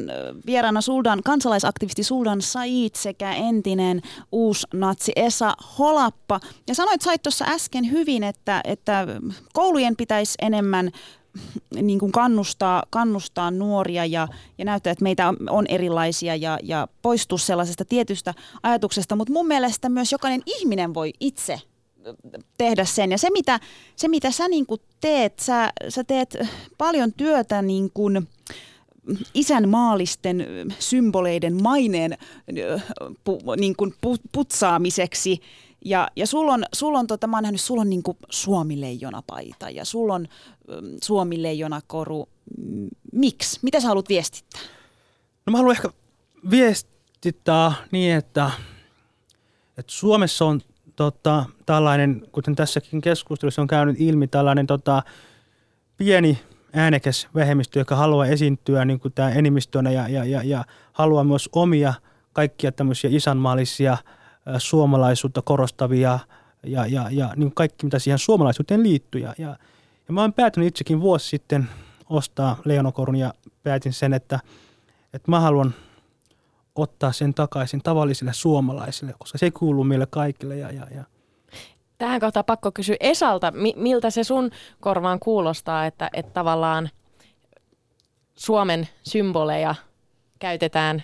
vieraana Suldan kansalaisaktivisti Suldan Said sekä entinen uusnatsi Esa Holappa. Ja sanoit Said tuossa äsken hyvin, että, että koulujen pitäisi enemmän niin kuin kannustaa, kannustaa nuoria ja, ja näyttää, että meitä on, erilaisia ja, ja poistua sellaisesta tietystä ajatuksesta. Mutta mun mielestä myös jokainen ihminen voi itse tehdä sen. Ja se, mitä, se, mitä sä niin kuin teet, sä, sä teet paljon työtä niin kuin isänmaallisten symboleiden maineen niin kuin pu, putsaamiseksi. Ja, ja sulla on, sul on tota, mä oon nähnyt, sulla on niin kuin suomileijonapaita ja sulla on mm, suomileijonakoru miksi? Mitä sä haluat viestittää? No mä haluan ehkä viestittää niin, että, että Suomessa on tota, tällainen, kuten tässäkin keskustelussa on käynyt ilmi, tällainen tota, pieni äänekäs vähemmistö, joka haluaa esiintyä niin kuin tämä enemmistönä ja, ja, ja, ja haluaa myös omia kaikkia tämmöisiä isänmaallisia suomalaisuutta korostavia ja, ja, ja niin kaikki, mitä siihen suomalaisuuteen liittyy. Ja, ja, ja mä oon päätynyt itsekin vuosi sitten ostaa Leonokorun ja päätin sen, että, että mä haluan ottaa sen takaisin tavallisille suomalaisille, koska se kuuluu meille kaikille. Ja, ja, ja. Tähän kohtaa pakko kysyä Esalta, mi- miltä se sun korvaan kuulostaa, että, että tavallaan Suomen symboleja käytetään.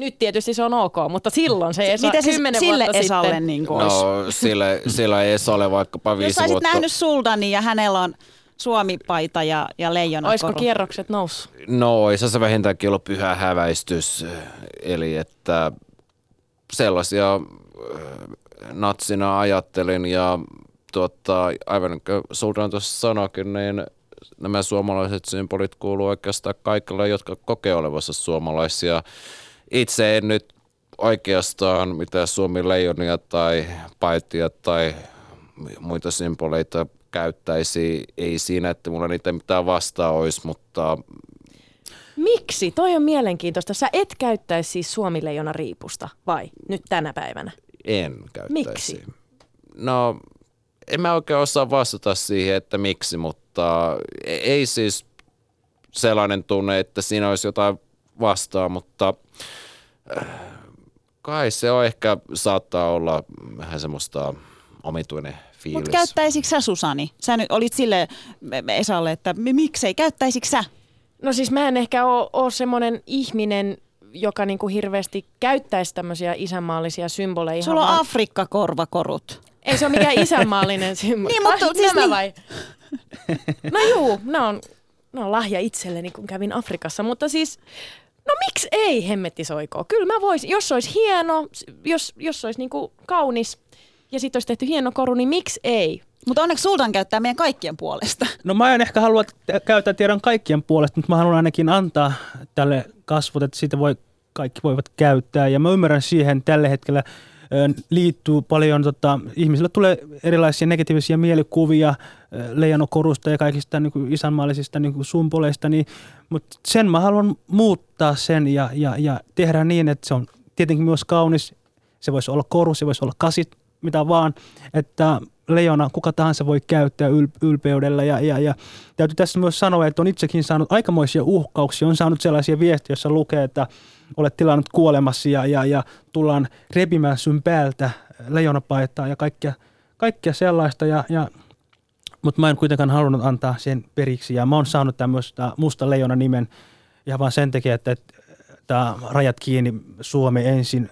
Nyt tietysti se on ok, mutta silloin se Esa, Miten siis kymmenen sille vuotta Esalle sitten. niin kuin? No sille, sillä ei ole vaikkapa Jos viisi sä olisit vuotta. nähnyt Suldanin ja hänellä on Suomi-paita ja, ja leijona Olisiko kierrokset noussut? No, olisi se vähintäänkin ollut pyhä häväistys. Eli että sellaisia äh, natsina ajattelin ja tuota, aivan niin kuin Sultan tuossa sanoikin, niin nämä suomalaiset symbolit kuuluu oikeastaan kaikille, jotka kokee olevansa suomalaisia. Itse en nyt oikeastaan mitään Suomi leijonia tai paitia tai muita symboleita käyttäisi. Ei siinä, että mulla niitä mitään vastaa olisi, mutta Miksi? Toi on mielenkiintoista. Sä et käyttäisi siis suomileijona riipusta, vai? Nyt tänä päivänä. en käyttäisi. Miksi? No, en mä oikein osaa vastata siihen, että miksi, mutta e- ei siis sellainen tunne, että siinä olisi jotain vastaa, mutta kai se on ehkä saattaa olla vähän semmoista omituinen fiilis. Mutta käyttäisikö sä Susani? Sä nyt olit sille Esalle, että mi- miksei, käyttäisikö sä? No siis mä en ehkä ole, ole semmoinen ihminen, joka niinku hirveästi käyttäisi tämmöisiä isänmaallisia symboleja. Sulla on vaan- Afrikka-korvakorut. Ei se ole mikään isänmaallinen symboli. Niin, mutta Ai, siis nämä niin. vai? No juu, ne on, ne on lahja itselleni, kun kävin Afrikassa. Mutta siis, no miksi ei hemmetti soikoo? Kyllä mä voisin, jos se olisi hieno, jos, jos se olisi niinku kaunis ja sitten olisi tehty hieno koru, niin miksi ei? Mutta onneksi Sultan käyttää meidän kaikkien puolesta. No mä en ehkä halua t- käyttää tiedon kaikkien puolesta, mutta mä haluan ainakin antaa tälle kasvot, että sitä voi, kaikki voivat käyttää. Ja mä ymmärrän siihen tällä hetkellä liittyy paljon, tota, ihmisille tulee erilaisia negatiivisia mielikuvia ö, leijanokorusta ja kaikista niin kuin isänmaallisista niin kuin symboleista, niin, mutta sen mä haluan muuttaa sen ja, ja, ja tehdä niin, että se on tietenkin myös kaunis, se voisi olla koru, se voisi olla kasit, mitä vaan, että leijona kuka tahansa voi käyttää yl- ylpeydellä ja, ja, ja täytyy tässä myös sanoa, että on itsekin saanut aikamoisia uhkauksia, on saanut sellaisia viestejä, joissa lukee, että olet tilannut kuolemassa ja, ja, ja tullaan repimään sun päältä leijonapaitaa ja kaikkea, kaikkea sellaista. Ja, ja mutta mä en kuitenkaan halunnut antaa sen periksi. Ja mä oon saanut tämmöistä musta leijona nimen ihan vaan sen takia, että, että tämä rajat kiinni Suomi ensin.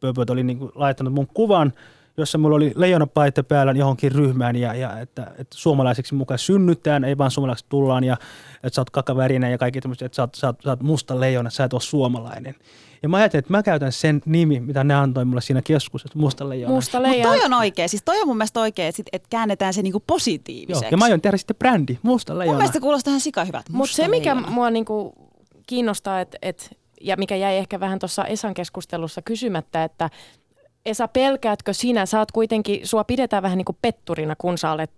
Pöpöt oli niin laittanut mun kuvan, jossa mulla oli leijonapaita päällä johonkin ryhmään ja, ja että, että suomalaiseksi mukaan synnytään, ei vaan suomalaiseksi tullaan ja että sä oot kakavärinen ja kaikki tämmöiset, että sä oot, sä, oot, sä oot musta leijona, sä et ole suomalainen. Ja mä ajattelin, että mä käytän sen nimi, mitä ne antoi mulle siinä keskustelussa, musta leijona. Musta Mutta leijona. toi on oikein. Siis toi on mun mielestä oikein, että, sit, että käännetään se niinku Joo, positiiviseksi. ja mä aion tehdä sitten brändi, musta mun leijona. mielestä kuulostaa ihan sika hyvältä. Mutta se, mikä mua niinku kiinnostaa, et, et, ja mikä jäi ehkä vähän tuossa Esan keskustelussa kysymättä, että Esa, pelkäätkö sinä, sä oot kuitenkin, sua pidetään vähän niin kuin petturina, kun sä olet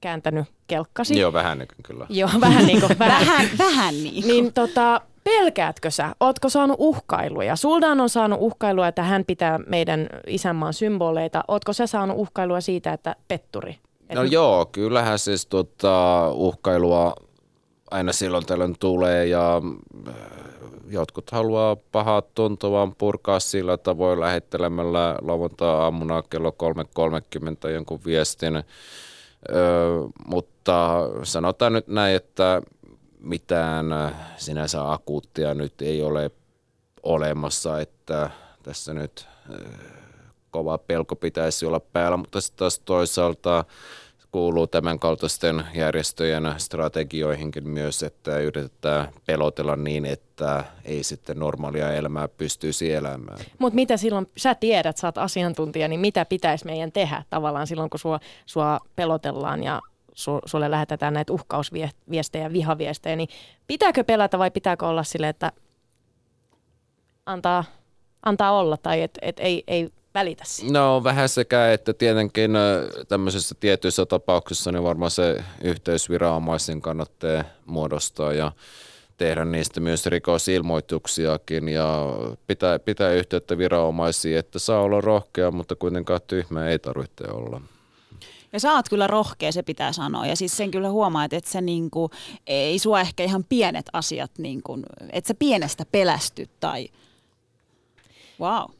kääntänyt kelkkasi. Joo, vähän niin kuin kyllä. Joo, vähän niin kuin, vähän. Vähän, vähän niin. Niin tota, pelkäätkö sä? Ootko saanut uhkailuja? Suldan on saanut uhkailua, että hän pitää meidän isänmaan symboleita. Ootko sä saanut uhkailua siitä, että petturi? Et No joo, kyllähän siis tota, uhkailua aina silloin tällöin tulee ja äh, jotkut haluaa pahaa tuntuvaan purkaa sillä tavoin lähettelemällä lauantai-aamuna kello 3.30 jonkun viestin. Ö, mutta sanotaan nyt näin, että mitään sinänsä akuuttia nyt ei ole olemassa, että tässä nyt äh, kova pelko pitäisi olla päällä, mutta sitten taas toisaalta kuuluu tämän kaltaisten järjestöjen strategioihinkin myös, että yritetään pelotella niin, että ei sitten normaalia elämää pystyisi elämään. Mutta mitä silloin, sä tiedät, sä oot asiantuntija, niin mitä pitäisi meidän tehdä tavallaan silloin, kun sua, sua pelotellaan ja su, sulle lähetetään näitä uhkausviestejä, vihaviestejä, niin pitääkö pelätä vai pitääkö olla sille, että antaa, antaa olla tai että et ei, ei välitä siitä? No vähän sekä, että tietenkin ö, tämmöisissä tietyissä tapauksissa niin varmaan se yhteys viranomaisen kannattaa muodostaa ja tehdä niistä myös rikosilmoituksiakin ja pitää, pitää yhteyttä viranomaisiin, että saa olla rohkea, mutta kuitenkaan tyhmä ei tarvitse olla. Ja sä oot kyllä rohkea, se pitää sanoa. Ja siis sen kyllä huomaa, että, että se niinku, ei sua ehkä ihan pienet asiat, niinku, että sä pienestä pelästy tai wow.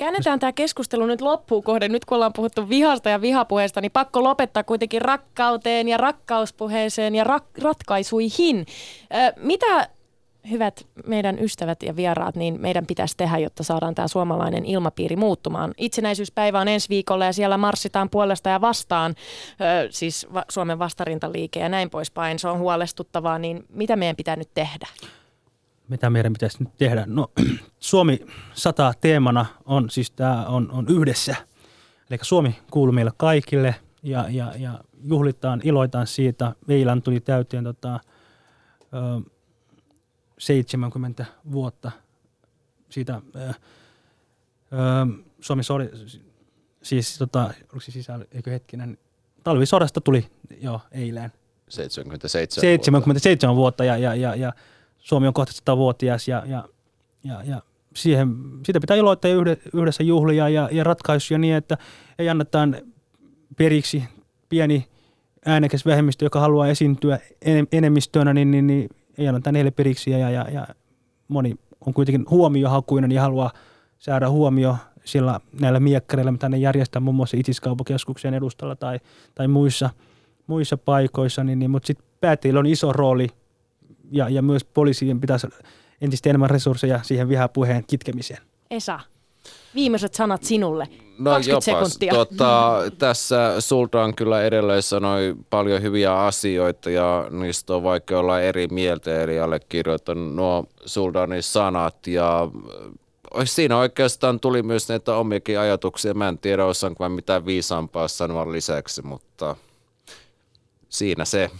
Käännetään tämä keskustelu nyt loppuun kohden. Nyt kun ollaan puhuttu vihasta ja vihapuheesta, niin pakko lopettaa kuitenkin rakkauteen ja rakkauspuheeseen ja rak- ratkaisuihin. Ö, mitä hyvät meidän ystävät ja vieraat, niin meidän pitäisi tehdä, jotta saadaan tämä suomalainen ilmapiiri muuttumaan. Itsenäisyyspäivä on ensi viikolla ja siellä marssitaan puolesta ja vastaan, ö, siis va- Suomen vastarintaliike ja näin poispäin. Se on huolestuttavaa, niin mitä meidän pitää nyt tehdä? Mitä meidän pitäisi nyt tehdä? No Suomi 100 teemana on, siis tämä on, on yhdessä. Eli Suomi kuuluu meille kaikille ja, ja, ja juhlitaan, iloitaan siitä. Eilan tuli täyteen tota, ö, 70 vuotta siitä ö, ö, Suomi sodi, siis tota, oliko se sisällä, eikö hetkinen, talvisodasta tuli jo eilen. 77 77 vuotta, ja, ja, ja, ja Suomi on kohta 100-vuotias ja, ja, ja, ja siihen, siitä pitää iloita ja yhdessä juhlia ja, ja ratkaisuja niin, että ei annetaan periksi pieni äänekäs vähemmistö, joka haluaa esiintyä enemmistönä, niin, niin, niin ei anneta heille periksi ja, ja, ja moni on kuitenkin huomiohakuinen ja haluaa saada huomio sillä näillä miekkareilla, mitä ne järjestää muun muassa itiskauppakeskuksen edustalla tai, tai muissa, muissa paikoissa, niin, niin, mutta sitten päättäjillä on iso rooli ja, ja myös poliisien pitäisi entistä enemmän resursseja siihen vihapuheen kitkemiseen. Esa, viimeiset sanat sinulle. No 20 jopas, sekuntia. tota, tässä Sultan kyllä edelleen sanoi paljon hyviä asioita ja niistä on vaikea olla eri mieltä, eli allekirjoitan nuo Sultanin sanat ja äh, siinä oikeastaan tuli myös näitä omiakin ajatuksia. Mä en tiedä, osaanko mä mitään viisaampaa sanoa lisäksi, mutta siinä se.